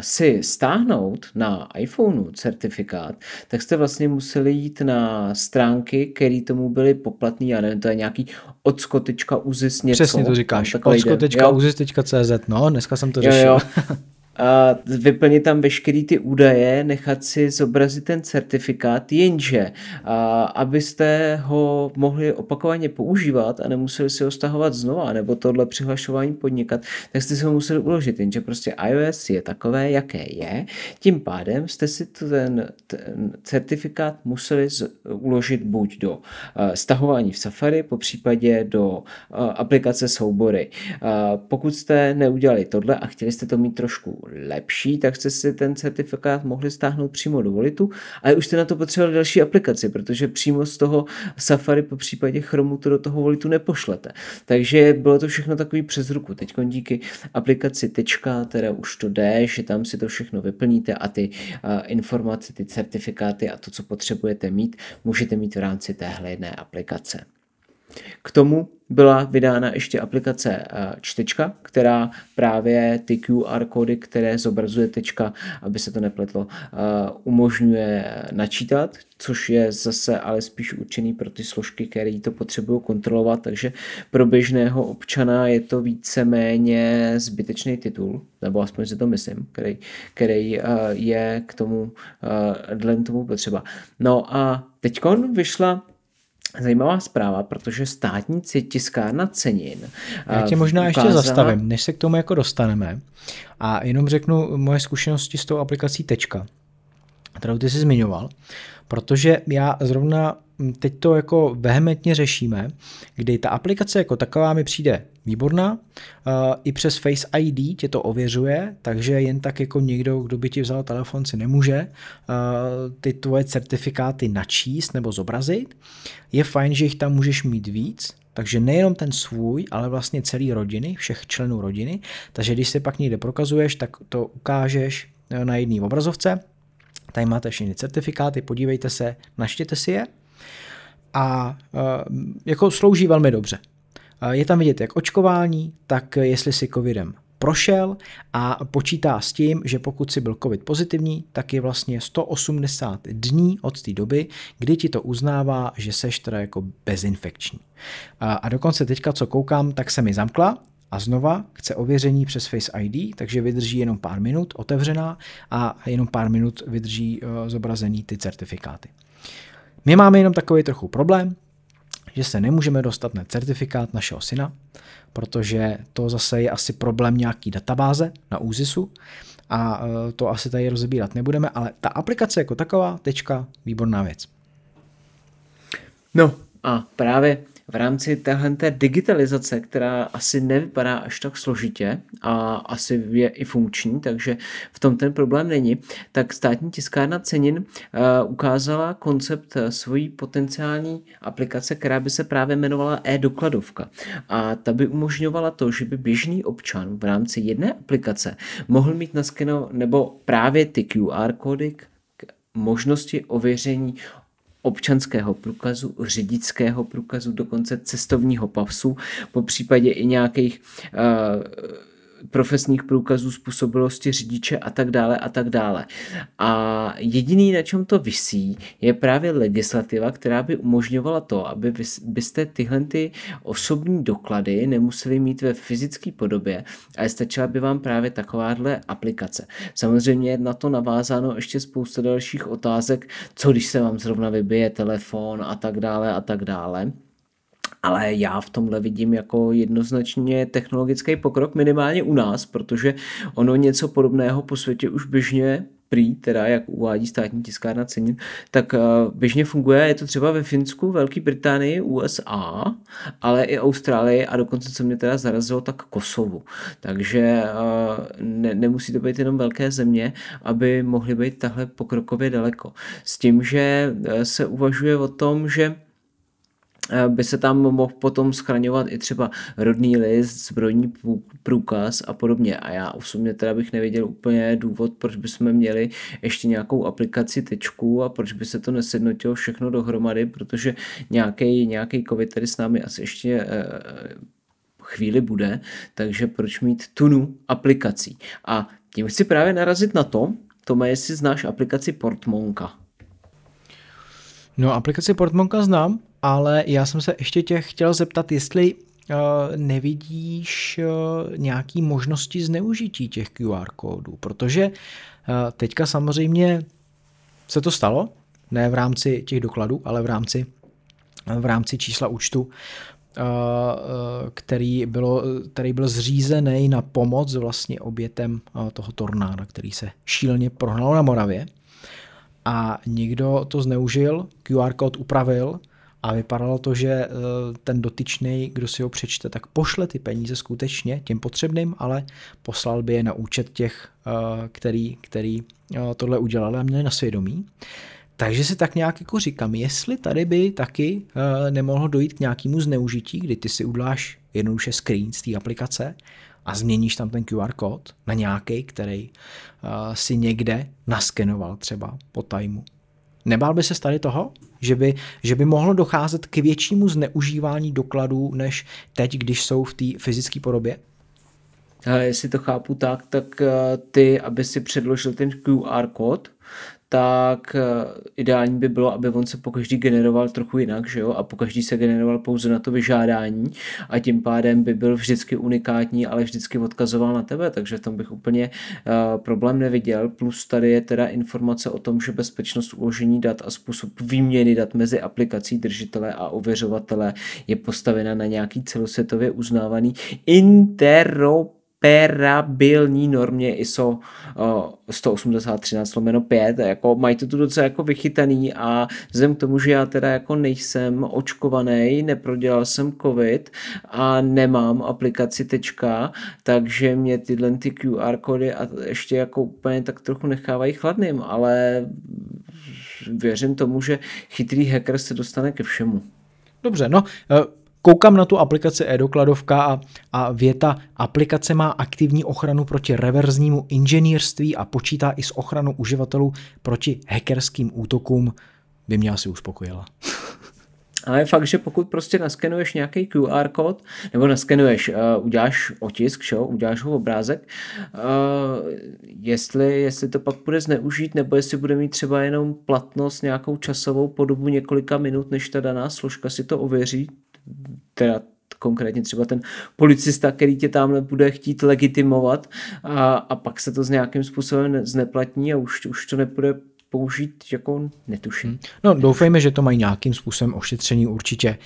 si stáhnout na iPhoneu certifikát, tak jste vlastně museli jít na stránky, které tomu byly poplatný, já nevím, to je nějaký odsko.uzis něco. Přesně to říkáš, odsko.uzis.cz, no, dneska jsem to řešil. Jo, jo. a vyplnit tam veškerý ty údaje, nechat si zobrazit ten certifikát, jenže a, abyste ho mohli opakovaně používat a nemuseli si ho stahovat znova, nebo tohle přihlašování podnikat, tak jste si ho museli uložit, jenže prostě iOS je takové, jaké je, tím pádem jste si ten, ten certifikát museli z, uložit buď do uh, stahování v Safari, po případě do uh, aplikace soubory. Uh, pokud jste neudělali tohle a chtěli jste to mít trošku lepší, tak jste si ten certifikát mohli stáhnout přímo do Volitu, ale už jste na to potřebovali další aplikaci, protože přímo z toho Safari po případě Chromu to do toho Volitu nepošlete. Takže bylo to všechno takový přes ruku. Teď díky aplikaci Tečka, teda už to jde, že tam si to všechno vyplníte a ty uh, informace, ty certifikáty a to, co potřebujete mít, můžete mít v rámci téhle jedné aplikace. K tomu byla vydána ještě aplikace eh, čtečka, která právě ty QR kódy, které zobrazuje tečka, aby se to nepletlo, eh, umožňuje načítat, což je zase ale spíš určený pro ty složky, které to potřebují kontrolovat, takže pro běžného občana je to víceméně zbytečný titul, nebo aspoň si to myslím, který, který eh, je k tomu, dle tomu potřeba. No a teďkon vyšla Zajímavá zpráva, protože státní tiskárna cenin. Já tě možná ukázala... ještě zastavím, než se k tomu jako dostaneme. A jenom řeknu moje zkušenosti s tou aplikací Tečka, kterou ty jsi zmiňoval, protože já zrovna teď to jako vehementně řešíme, kdy ta aplikace jako taková mi přijde výborná, i přes Face ID tě to ověřuje, takže jen tak jako někdo, kdo by ti vzal telefon, si nemůže ty tvoje certifikáty načíst nebo zobrazit. Je fajn, že jich tam můžeš mít víc, takže nejenom ten svůj, ale vlastně celý rodiny, všech členů rodiny. Takže když se pak někde prokazuješ, tak to ukážeš e, na jedné obrazovce. Tady máte všechny certifikáty, podívejte se, naštěte si je a e, jako slouží velmi dobře. E, je tam vidět jak očkování, tak jestli si covidem prošel a počítá s tím, že pokud si byl covid pozitivní, tak je vlastně 180 dní od té doby, kdy ti to uznává, že seš teda jako bezinfekční. A, a dokonce teďka, co koukám, tak se mi zamkla a znova chce ověření přes Face ID, takže vydrží jenom pár minut otevřená a jenom pár minut vydrží zobrazený ty certifikáty. My máme jenom takový trochu problém, že se nemůžeme dostat na certifikát našeho syna, protože to zase je asi problém nějaký databáze na ÚZISu a e, to asi tady rozebírat nebudeme, ale ta aplikace jako taková, tečka, výborná věc. No a právě v rámci téhle digitalizace, která asi nevypadá až tak složitě a asi je i funkční, takže v tom ten problém není, tak státní tiskárna cenin uh, ukázala koncept eh, svojí potenciální aplikace, která by se právě jmenovala e-dokladovka. A ta by umožňovala to, že by běžný občan v rámci jedné aplikace mohl mít naskeno nebo právě ty QR kódy možnosti ověření občanského průkazu, řidičského průkazu, dokonce cestovního pasu, po případě i nějakých uh, profesních průkazů způsobilosti řidiče a tak dále a tak dále. A jediný, na čem to visí, je právě legislativa, která by umožňovala to, aby byste tyhle ty osobní doklady nemuseli mít ve fyzické podobě, ale stačila by vám právě takováhle aplikace. Samozřejmě je na to navázáno ještě spousta dalších otázek, co když se vám zrovna vybije telefon a tak dále a tak dále ale já v tomhle vidím jako jednoznačně technologický pokrok minimálně u nás, protože ono něco podobného po světě už běžně prý, teda jak uvádí státní tiskárna cenin, tak eh, běžně funguje, je to třeba ve Finsku, Velké Británii, USA, ale i Austrálii a dokonce, co mě teda zarazilo, tak Kosovu. Takže eh, ne, nemusí to být jenom velké země, aby mohly být tahle pokrokově daleko. S tím, že eh, se uvažuje o tom, že by se tam mohl potom schraňovat i třeba rodný list, zbrojní průkaz a podobně. A já osobně teda bych nevěděl úplně důvod, proč bychom měli ještě nějakou aplikaci tečku a proč by se to nesednotilo všechno dohromady, protože nějaký nějaký covid tady s námi asi ještě eh, chvíli bude, takže proč mít tunu aplikací. A tím chci právě narazit na to, Tome, jestli znáš aplikaci Portmonka. No, aplikaci Portmonka znám, ale já jsem se ještě tě chtěl zeptat, jestli uh, nevidíš uh, nějaký možnosti zneužití těch QR kódů, protože uh, teďka samozřejmě se to stalo, ne v rámci těch dokladů, ale v rámci, v rámci čísla účtu, který, bylo, který byl zřízený na pomoc vlastně obětem toho tornáda, který se šíleně prohnal na Moravě. A někdo to zneužil, QR kód upravil a vypadalo to, že eh, ten dotyčný, kdo si ho přečte, tak pošle ty peníze skutečně těm potřebným, ale poslal by je na účet těch, eh, který, který eh, tohle udělali a měli na svědomí. Takže si tak nějak jako říkám, jestli tady by taky nemohlo dojít k nějakému zneužití, kdy ty si uděláš jednoduše screen z té aplikace a změníš tam ten QR kód na nějaký, který si někde naskenoval třeba po tajmu. Nebál by se tady toho, že by, že by mohlo docházet k většímu zneužívání dokladů, než teď, když jsou v té fyzické podobě? Ale jestli to chápu tak, tak eh, ty, aby si předložil ten QR kód, tak eh, ideální by bylo, aby on se pokaždý generoval trochu jinak, že jo, a pokaždý se generoval pouze na to vyžádání. A tím pádem by byl vždycky unikátní, ale vždycky odkazoval na tebe, takže v tom bych úplně uh, problém neviděl, plus tady je teda informace o tom, že bezpečnost uložení dat a způsob výměny dat mezi aplikací držitele a ověřovatele je postavena na nějaký celosvětově uznávaný interop interoperabilní normě ISO 18013 lomeno 5, jako mají to tu docela jako vychytaný a vzhledem k tomu, že já teda jako nejsem očkovaný, neprodělal jsem covid a nemám aplikaci tečka, takže mě tyhle ty QR kody a ještě jako úplně tak trochu nechávají chladným, ale věřím tomu, že chytrý hacker se dostane ke všemu. Dobře, no Koukám na tu aplikaci e-dokladovka a, a věta aplikace má aktivní ochranu proti reverznímu inženýrství a počítá i s ochranou uživatelů proti hackerským útokům, by mě asi uspokojila. Ale je fakt, že pokud prostě naskenuješ nějaký QR kód, nebo naskenuješ, uh, uděláš otisk, šo? uděláš ho obrázek, uh, jestli, jestli to pak bude zneužít, nebo jestli bude mít třeba jenom platnost nějakou časovou podobu několika minut, než ta daná složka si to ověří, teda konkrétně třeba ten policista, který tě tam bude chtít legitimovat a, a pak se to s nějakým způsobem zneplatní a už, už to nebude použít, jako netuším. Hmm. No doufejme, že to mají nějakým způsobem ošetření určitě.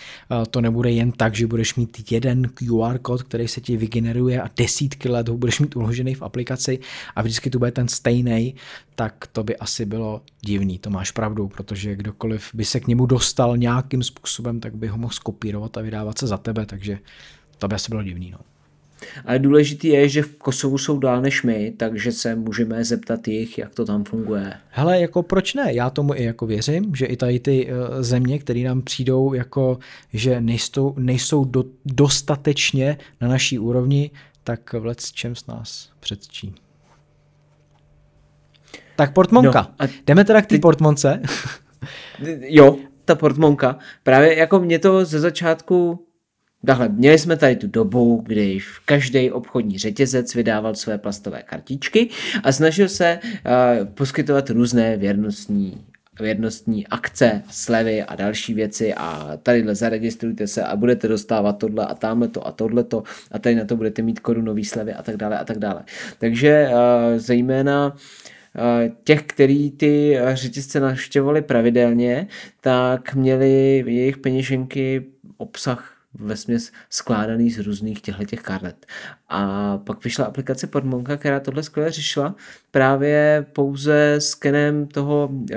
To nebude jen tak, že budeš mít jeden QR kód, který se ti vygeneruje a desítky let ho budeš mít uložený v aplikaci a vždycky tu bude ten stejný, tak to by asi bylo divný, to máš pravdu, protože kdokoliv by se k němu dostal nějakým způsobem, tak by ho mohl skopírovat a vydávat se za tebe, takže to by asi bylo divný. No. Ale důležitý je, že v Kosovu jsou dál než my, takže se můžeme zeptat jich, jak to tam funguje. Hele, jako proč ne? Já tomu i jako věřím, že i tady ty uh, země, které nám přijdou jako, že nejsou, nejsou do, dostatečně na naší úrovni, tak v let čem s nás předčí. Tak portmonka. No, a Jdeme teda k té ty... portmonce. jo, ta portmonka. Právě jako mě to ze začátku Takhle, měli jsme tady tu dobu, kdy každý obchodní řetězec vydával své plastové kartičky a snažil se uh, poskytovat různé věrnostní věrnostní akce, slevy a další věci a tadyhle zaregistrujte se a budete dostávat tohle a tamhle to a tohle to a tady na to budete mít korunový slevy a tak dále a tak dále. Takže uh, zejména těch, který ty řetězce navštěvovali pravidelně, tak měli jejich peněženky obsah ve směs skládaný z různých těchto těch. A pak vyšla aplikace Podmonka, která tohle skvěle řešila. Právě pouze skenem toho uh,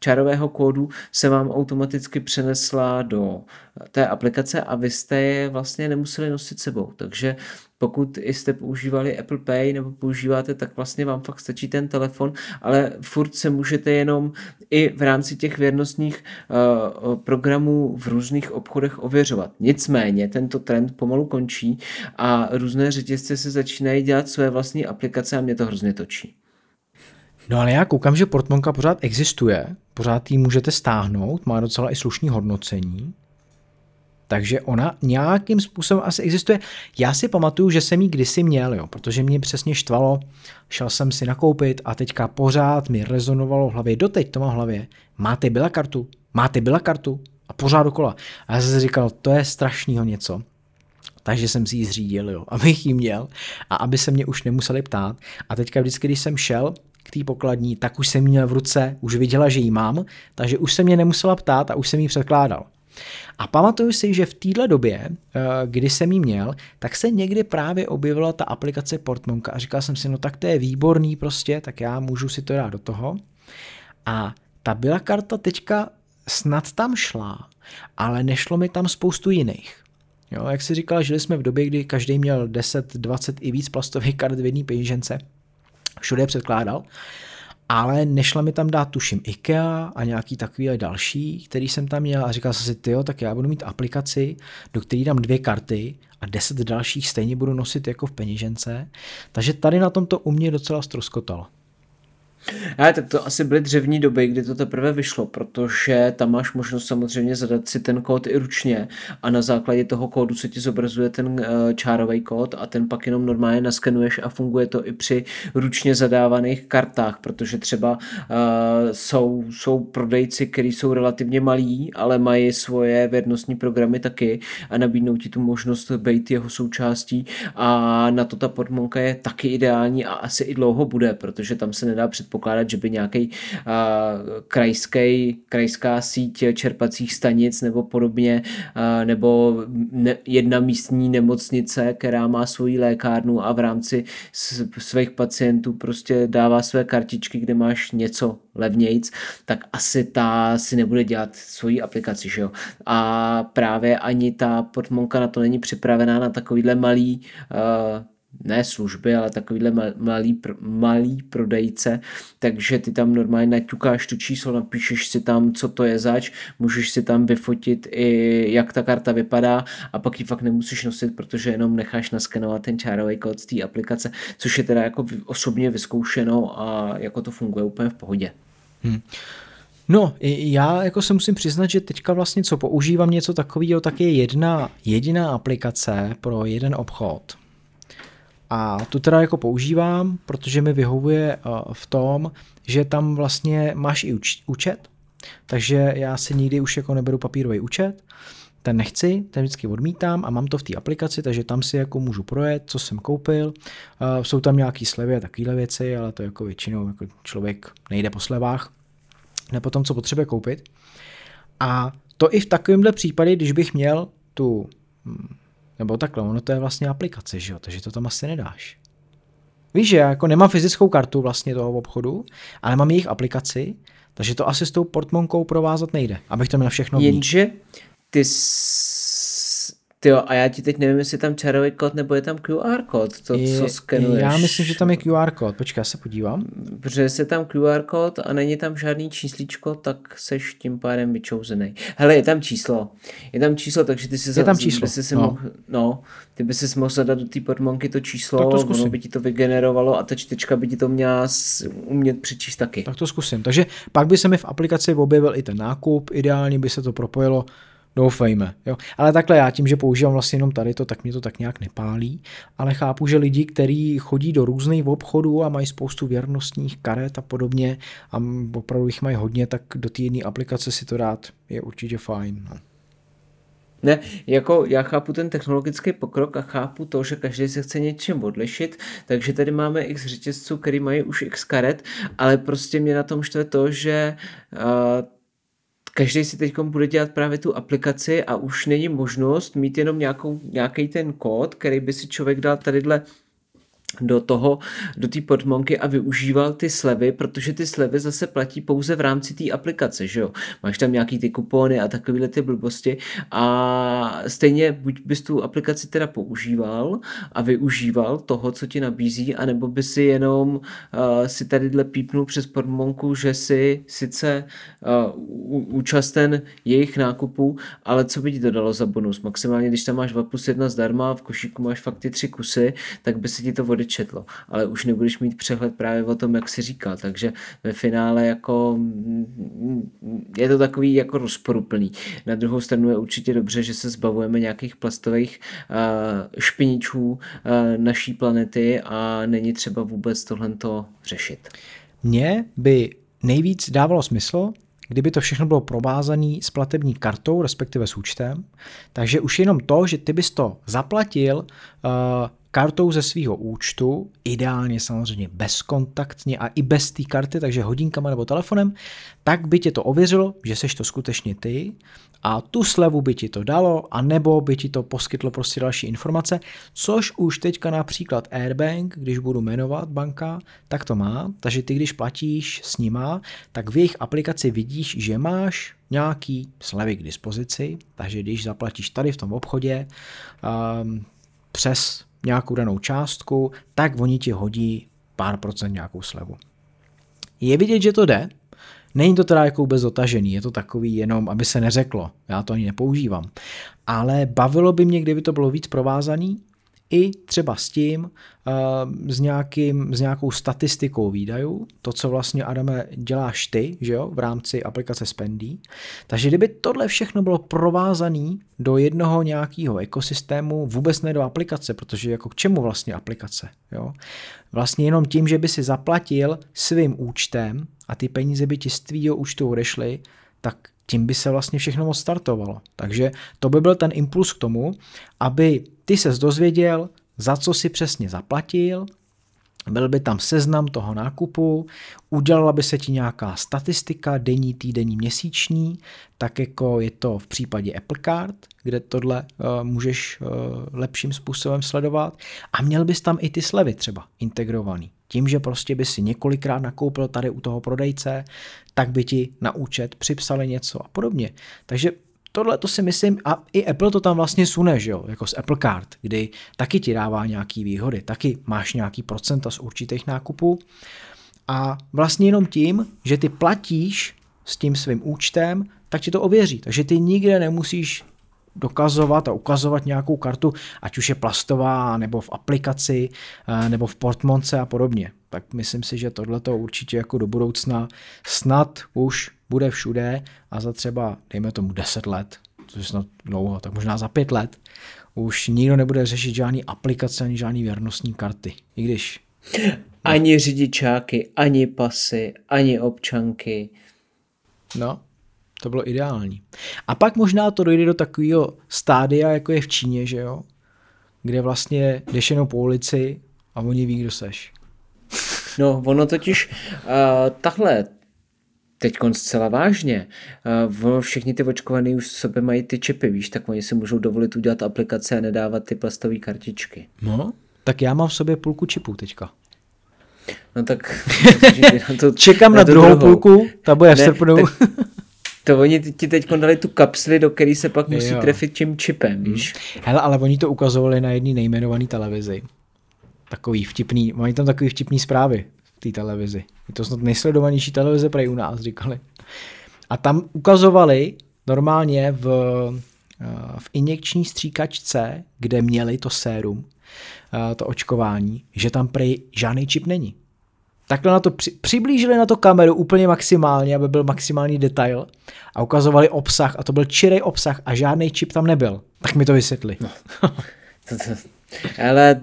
čárového kódu se vám automaticky přenesla do té aplikace a vy jste je vlastně nemuseli nosit sebou. Takže pokud jste používali Apple Pay nebo používáte, tak vlastně vám fakt stačí ten telefon, ale furt se můžete jenom i v rámci těch věrnostních uh, programů v různých obchodech ověřovat. Nicméně tento trend pomalu končí a různé řetězce se začínají dělat své vlastní aplikace a mě to hrozně točí. No ale já koukám, že Portmonka pořád existuje, pořád ji můžete stáhnout, má docela i slušný hodnocení. Takže ona nějakým způsobem asi existuje. Já si pamatuju, že jsem ji kdysi měl, jo, protože mě přesně štvalo, šel jsem si nakoupit a teďka pořád mi rezonovalo v hlavě, doteď to mám v hlavě, máte byla kartu, máte byla kartu a pořád dokola. A já jsem si říkal, to je strašného něco. Takže jsem si ji zřídil, jo, abych ji měl a aby se mě už nemuseli ptát. A teďka vždycky, když jsem šel k té pokladní, tak už jsem měl v ruce, už viděla, že ji mám, takže už se mě nemusela ptát a už jsem ji předkládal. A pamatuju si, že v téhle době, eh, kdy jsem ji měl, tak se někdy právě objevila ta aplikace Portmonka a říkal jsem si, no tak to je výborný prostě, tak já můžu si to dát do toho. A ta byla karta teďka snad tam šla, ale nešlo mi tam spoustu jiných. Jo, jak si říkal, žili jsme v době, kdy každý měl 10, 20 i víc plastových karet v jedné penížence. Všude je předkládal. Ale nešla mi tam dát, tuším, IKEA a nějaký takový další, který jsem tam měl a říkal jsem si, tyjo, tak já budu mít aplikaci, do které dám dvě karty a deset dalších stejně budu nosit jako v peněžence. Takže tady na tom to u mě docela stroskotalo. Ale tak to asi byly dřevní doby, kdy to teprve vyšlo, protože tam máš možnost samozřejmě zadat si ten kód i ručně a na základě toho kódu se ti zobrazuje ten eh, čárový kód a ten pak jenom normálně naskenuješ a funguje to i při ručně zadávaných kartách, protože třeba uh, jsou, jsou prodejci, kteří jsou relativně malí, ale mají svoje věrnostní programy taky a nabídnou ti tu možnost být jeho součástí a na to ta podmonka je taky ideální a asi i dlouho bude, protože tam se nedá předpokládat předpokládat, že by nějaký krajský, krajská síť čerpacích stanic nebo podobně, nebo ne, jedna místní nemocnice, která má svoji lékárnu a v rámci svých pacientů prostě dává své kartičky, kde máš něco levnějc, tak asi ta si nebude dělat svoji aplikaci, že jo. A právě ani ta podmonka na to není připravená na takovýhle malý uh, ne služby, ale takovýhle malý, malý prodejce, takže ty tam normálně naťukáš tu číslo, napíšeš si tam, co to je zač, můžeš si tam vyfotit i jak ta karta vypadá a pak ji fakt nemusíš nosit, protože jenom necháš naskenovat ten čárový kód z té aplikace, což je teda jako osobně vyzkoušeno a jako to funguje úplně v pohodě. Hmm. No, já jako se musím přiznat, že teďka vlastně co používám něco takového, tak je jedna jediná aplikace pro jeden obchod. A tu teda jako používám, protože mi vyhovuje eh, v tom, že tam vlastně máš i účet, takže já si nikdy už jako neberu papírový účet, ten nechci, ten vždycky odmítám a mám to v té aplikaci, takže tam si jako můžu projet, co jsem koupil. Uh, jsou tam nějaký slevy a takovéhle věci, ale to jako většinou jako člověk nejde po slevách, ne po tom, co potřebuje koupit. A to i v takovémhle případě, když bych měl tu hm, nebo takhle, ono to je vlastně aplikace, že jo? takže to tam asi nedáš. Víš, že já jako nemám fyzickou kartu vlastně toho obchodu, ale mám jejich aplikaci, takže to asi s tou portmonkou provázat nejde, abych to měl všechno Jenže ty Jo, a já ti teď nevím, jestli je tam čarový kód nebo je tam QR kód, to, je, co skenuješ. Já myslím, že tam je QR kód, počkej, já se podívám. Protože je tam QR kód a není tam žádný číslíčko, tak seš tím pádem vyčouzený. Hele, je tam číslo. Je tam číslo, takže ty si je tam číslo. By si no. Mohl, no, ty by si mohl zadat do té podmonky to číslo, tak to zkusím. ono by ti to vygenerovalo a ta čtečka by ti to měla umět přečíst taky. Tak to zkusím. Takže pak by se mi v aplikaci objevil i ten nákup, ideálně by se to propojilo Doufejme. Jo. Ale takhle já tím, že používám vlastně jenom tady to, tak mě to tak nějak nepálí. Ale chápu, že lidi, kteří chodí do různých obchodů a mají spoustu věrnostních karet a podobně a opravdu jich mají hodně, tak do té jedné aplikace si to dát je určitě fajn. No. Ne, jako já chápu ten technologický pokrok a chápu to, že každý se chce něčím odlišit, takže tady máme x řetězců, který mají už x karet, ale prostě mě na tom štve to, že uh, každý si teď bude dělat právě tu aplikaci a už není možnost mít jenom nějaký ten kód, který by si člověk dal tadyhle do toho, do té podmonky a využíval ty slevy, protože ty slevy zase platí pouze v rámci té aplikace, že jo. Máš tam nějaký ty kupony a takovéhle ty blbosti a stejně buď bys tu aplikaci teda používal a využíval toho, co ti nabízí, anebo by si jenom uh, si tadyhle pípnul přes podmonku, že si sice uh, účasten jejich nákupů, ale co by ti to dalo za bonus? Maximálně, když tam máš 2 plus 1 zdarma, v košíku máš fakt ty tři kusy, tak by se ti to odečetlo, ale už nebudeš mít přehled právě o tom, jak si říkal, takže ve finále jako mm, je to takový jako rozporuplný. Na druhou stranu je určitě dobře, že se zbavujeme nějakých plastových uh, špiničů uh, naší planety a není třeba vůbec tohle řešit. Mně by nejvíc dávalo smysl, kdyby to všechno bylo provázané s platební kartou, respektive s účtem. Takže už jenom to, že ty bys to zaplatil uh, kartou ze svého účtu, ideálně samozřejmě bezkontaktně a i bez té karty, takže hodinkama nebo telefonem, tak by tě to ověřilo, že seš to skutečně ty a tu slevu by ti to dalo, a nebo by ti to poskytlo prostě další informace, což už teďka například Airbank, když budu jmenovat banka, tak to má, takže ty když platíš s nima, tak v jejich aplikaci vidíš, že máš nějaký slevy k dispozici, takže když zaplatíš tady v tom obchodě um, přes nějakou danou částku, tak oni ti hodí pár procent nějakou slevu. Je vidět, že to jde, Není to teda jako vůbec dotažený, je to takový jenom, aby se neřeklo, já to ani nepoužívám. Ale bavilo by mě, kdyby to bylo víc provázaný, i třeba s tím, eh, s, nějakým, s nějakou statistikou výdajů, to, co vlastně, Adame, děláš ty, že jo, v rámci aplikace Spendy. Takže kdyby tohle všechno bylo provázané do jednoho nějakého ekosystému, vůbec ne do aplikace, protože jako k čemu vlastně aplikace, jo? Vlastně jenom tím, že by si zaplatil svým účtem a ty peníze by ti z tvýho účtu odešly, tak tím by se vlastně všechno moc startovalo. Takže to by byl ten impuls k tomu, aby ty ses dozvěděl, za co si přesně zaplatil, byl by tam seznam toho nákupu, udělala by se ti nějaká statistika, denní, týdenní, měsíční, tak jako je to v případě Apple Card, kde tohle uh, můžeš uh, lepším způsobem sledovat a měl bys tam i ty slevy třeba integrovaný. Tím, že prostě by si několikrát nakoupil tady u toho prodejce, tak by ti na účet připsali něco a podobně. Takže tohle to si myslím, a i Apple to tam vlastně sune, že jo, jako z Apple Card, kdy taky ti dává nějaký výhody, taky máš nějaký procenta z určitých nákupů a vlastně jenom tím, že ty platíš s tím svým účtem, tak ti to ověří. Takže ty nikde nemusíš dokazovat a ukazovat nějakou kartu, ať už je plastová, nebo v aplikaci, eh, nebo v portmonce a podobně. Tak myslím si, že tohle to určitě jako do budoucna snad už bude všude a za třeba, dejme tomu 10 let, což je snad dlouho, tak možná za 5 let, už nikdo nebude řešit žádný aplikace ani žádný věrnostní karty. I když... Ani řidičáky, ani pasy, ani občanky. No, to bylo ideální. A pak možná to dojde do takového stádia, jako je v Číně, že jo? Kde vlastně jdeš jenom po ulici a oni ví, kdo seš. No, ono totiž uh, takhle, teď zcela vážně, uh, všichni ty očkovaný už sobě mají ty čipy, víš, tak oni si můžou dovolit udělat aplikace a nedávat ty plastové kartičky. No, tak já mám v sobě půlku čipů teďka. No tak... na to, Čekám na, na druhou, druhou půlku, ta bude v srpnu. To oni ti teď dali tu kapsli, do které se pak musí jo. trefit tím čipem, víš? Hele, ale oni to ukazovali na jedné nejmenované televizi. Takový vtipný, mají tam takový vtipný zprávy v té televizi. Je to snad nejsledovanější televize prej u nás, říkali. A tam ukazovali normálně v, eh, v injekční stříkačce, kde měli to sérum, eh, to očkování, že tam prej žádný čip není takhle na to při, přiblížili na to kameru úplně maximálně, aby byl maximální detail a ukazovali obsah a to byl čirý obsah a žádný čip tam nebyl. Tak mi to vysvětli. No. Ale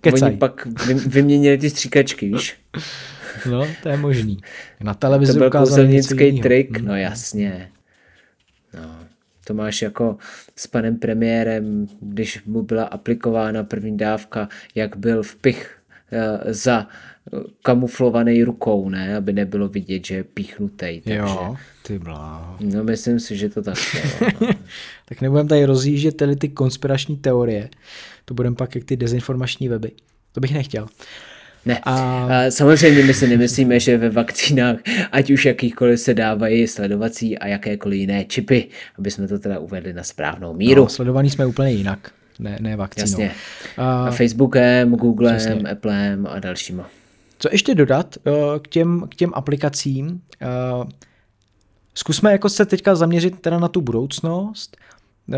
Kecaj. oni pak vyměnili ty stříkačky, víš? No, to je možný. Na televizi to byl kouzelnický trik, hmm. no jasně. No, to máš jako s panem premiérem, když mu byla aplikována první dávka, jak byl vpich uh, za kamuflovaný rukou, ne? Aby nebylo vidět, že je píchnutý. Takže... Jo, ty bláho. No myslím si, že to tak no. tak nebudeme tady rozjíždět tady ty konspirační teorie. To budeme pak jak ty dezinformační weby. To bych nechtěl. Ne, a... samozřejmě my si nemyslíme, že ve vakcínách, ať už jakýchkoliv se dávají sledovací a jakékoliv jiné čipy, aby jsme to teda uvedli na správnou míru. No, sledovaný jsme úplně jinak, ne, ne vakcínou. Jasně. A... Facebookem, Googlem, Přesně. Applem a dalšíma. Co ještě dodat uh, k těm, k těm aplikacím? Uh, zkusme jako se teďka zaměřit teda na tu budoucnost. Uh,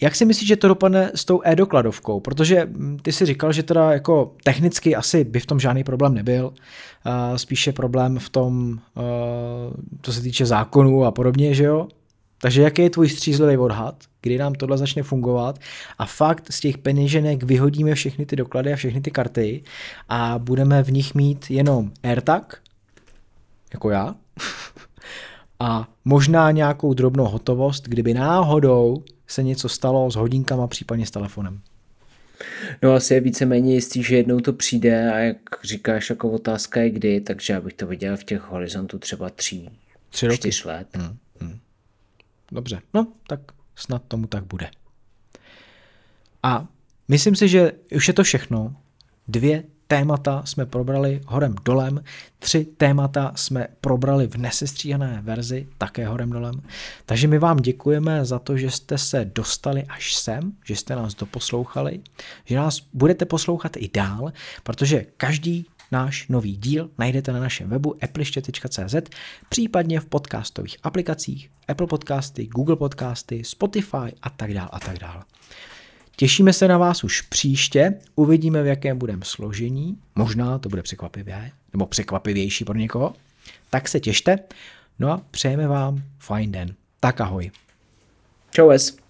jak si myslíš, že to dopadne s tou e-dokladovkou? Protože hm, ty si říkal, že teda jako technicky asi by v tom žádný problém nebyl. Spíše problém v tom, co se týče zákonů a podobně, že jo? Takže jaký je tvůj střízlivý odhad, kdy nám tohle začne fungovat a fakt z těch peněženek vyhodíme všechny ty doklady a všechny ty karty a budeme v nich mít jenom AirTag, jako já, a možná nějakou drobnou hotovost, kdyby náhodou se něco stalo s hodinkama, případně s telefonem. No asi je víceméně jistý, že jednou to přijde a jak říkáš, jako otázka je kdy, takže já bych to viděl v těch horizontů třeba tří, Tři roky. čtyř let. Hmm. Dobře, no tak snad tomu tak bude. A myslím si, že už je to všechno. Dvě témata jsme probrali horem dolem, tři témata jsme probrali v nesestříhané verzi, také horem dolem. Takže my vám děkujeme za to, že jste se dostali až sem, že jste nás doposlouchali, že nás budete poslouchat i dál, protože každý náš nový díl najdete na našem webu appliště.cz, případně v podcastových aplikacích Apple Podcasty, Google Podcasty, Spotify a tak dále a tak dále. Těšíme se na vás už příště, uvidíme, v jakém budeme složení, možná to bude překvapivé, nebo překvapivější pro někoho, tak se těšte, no a přejeme vám fajn den. Tak ahoj. Čau es.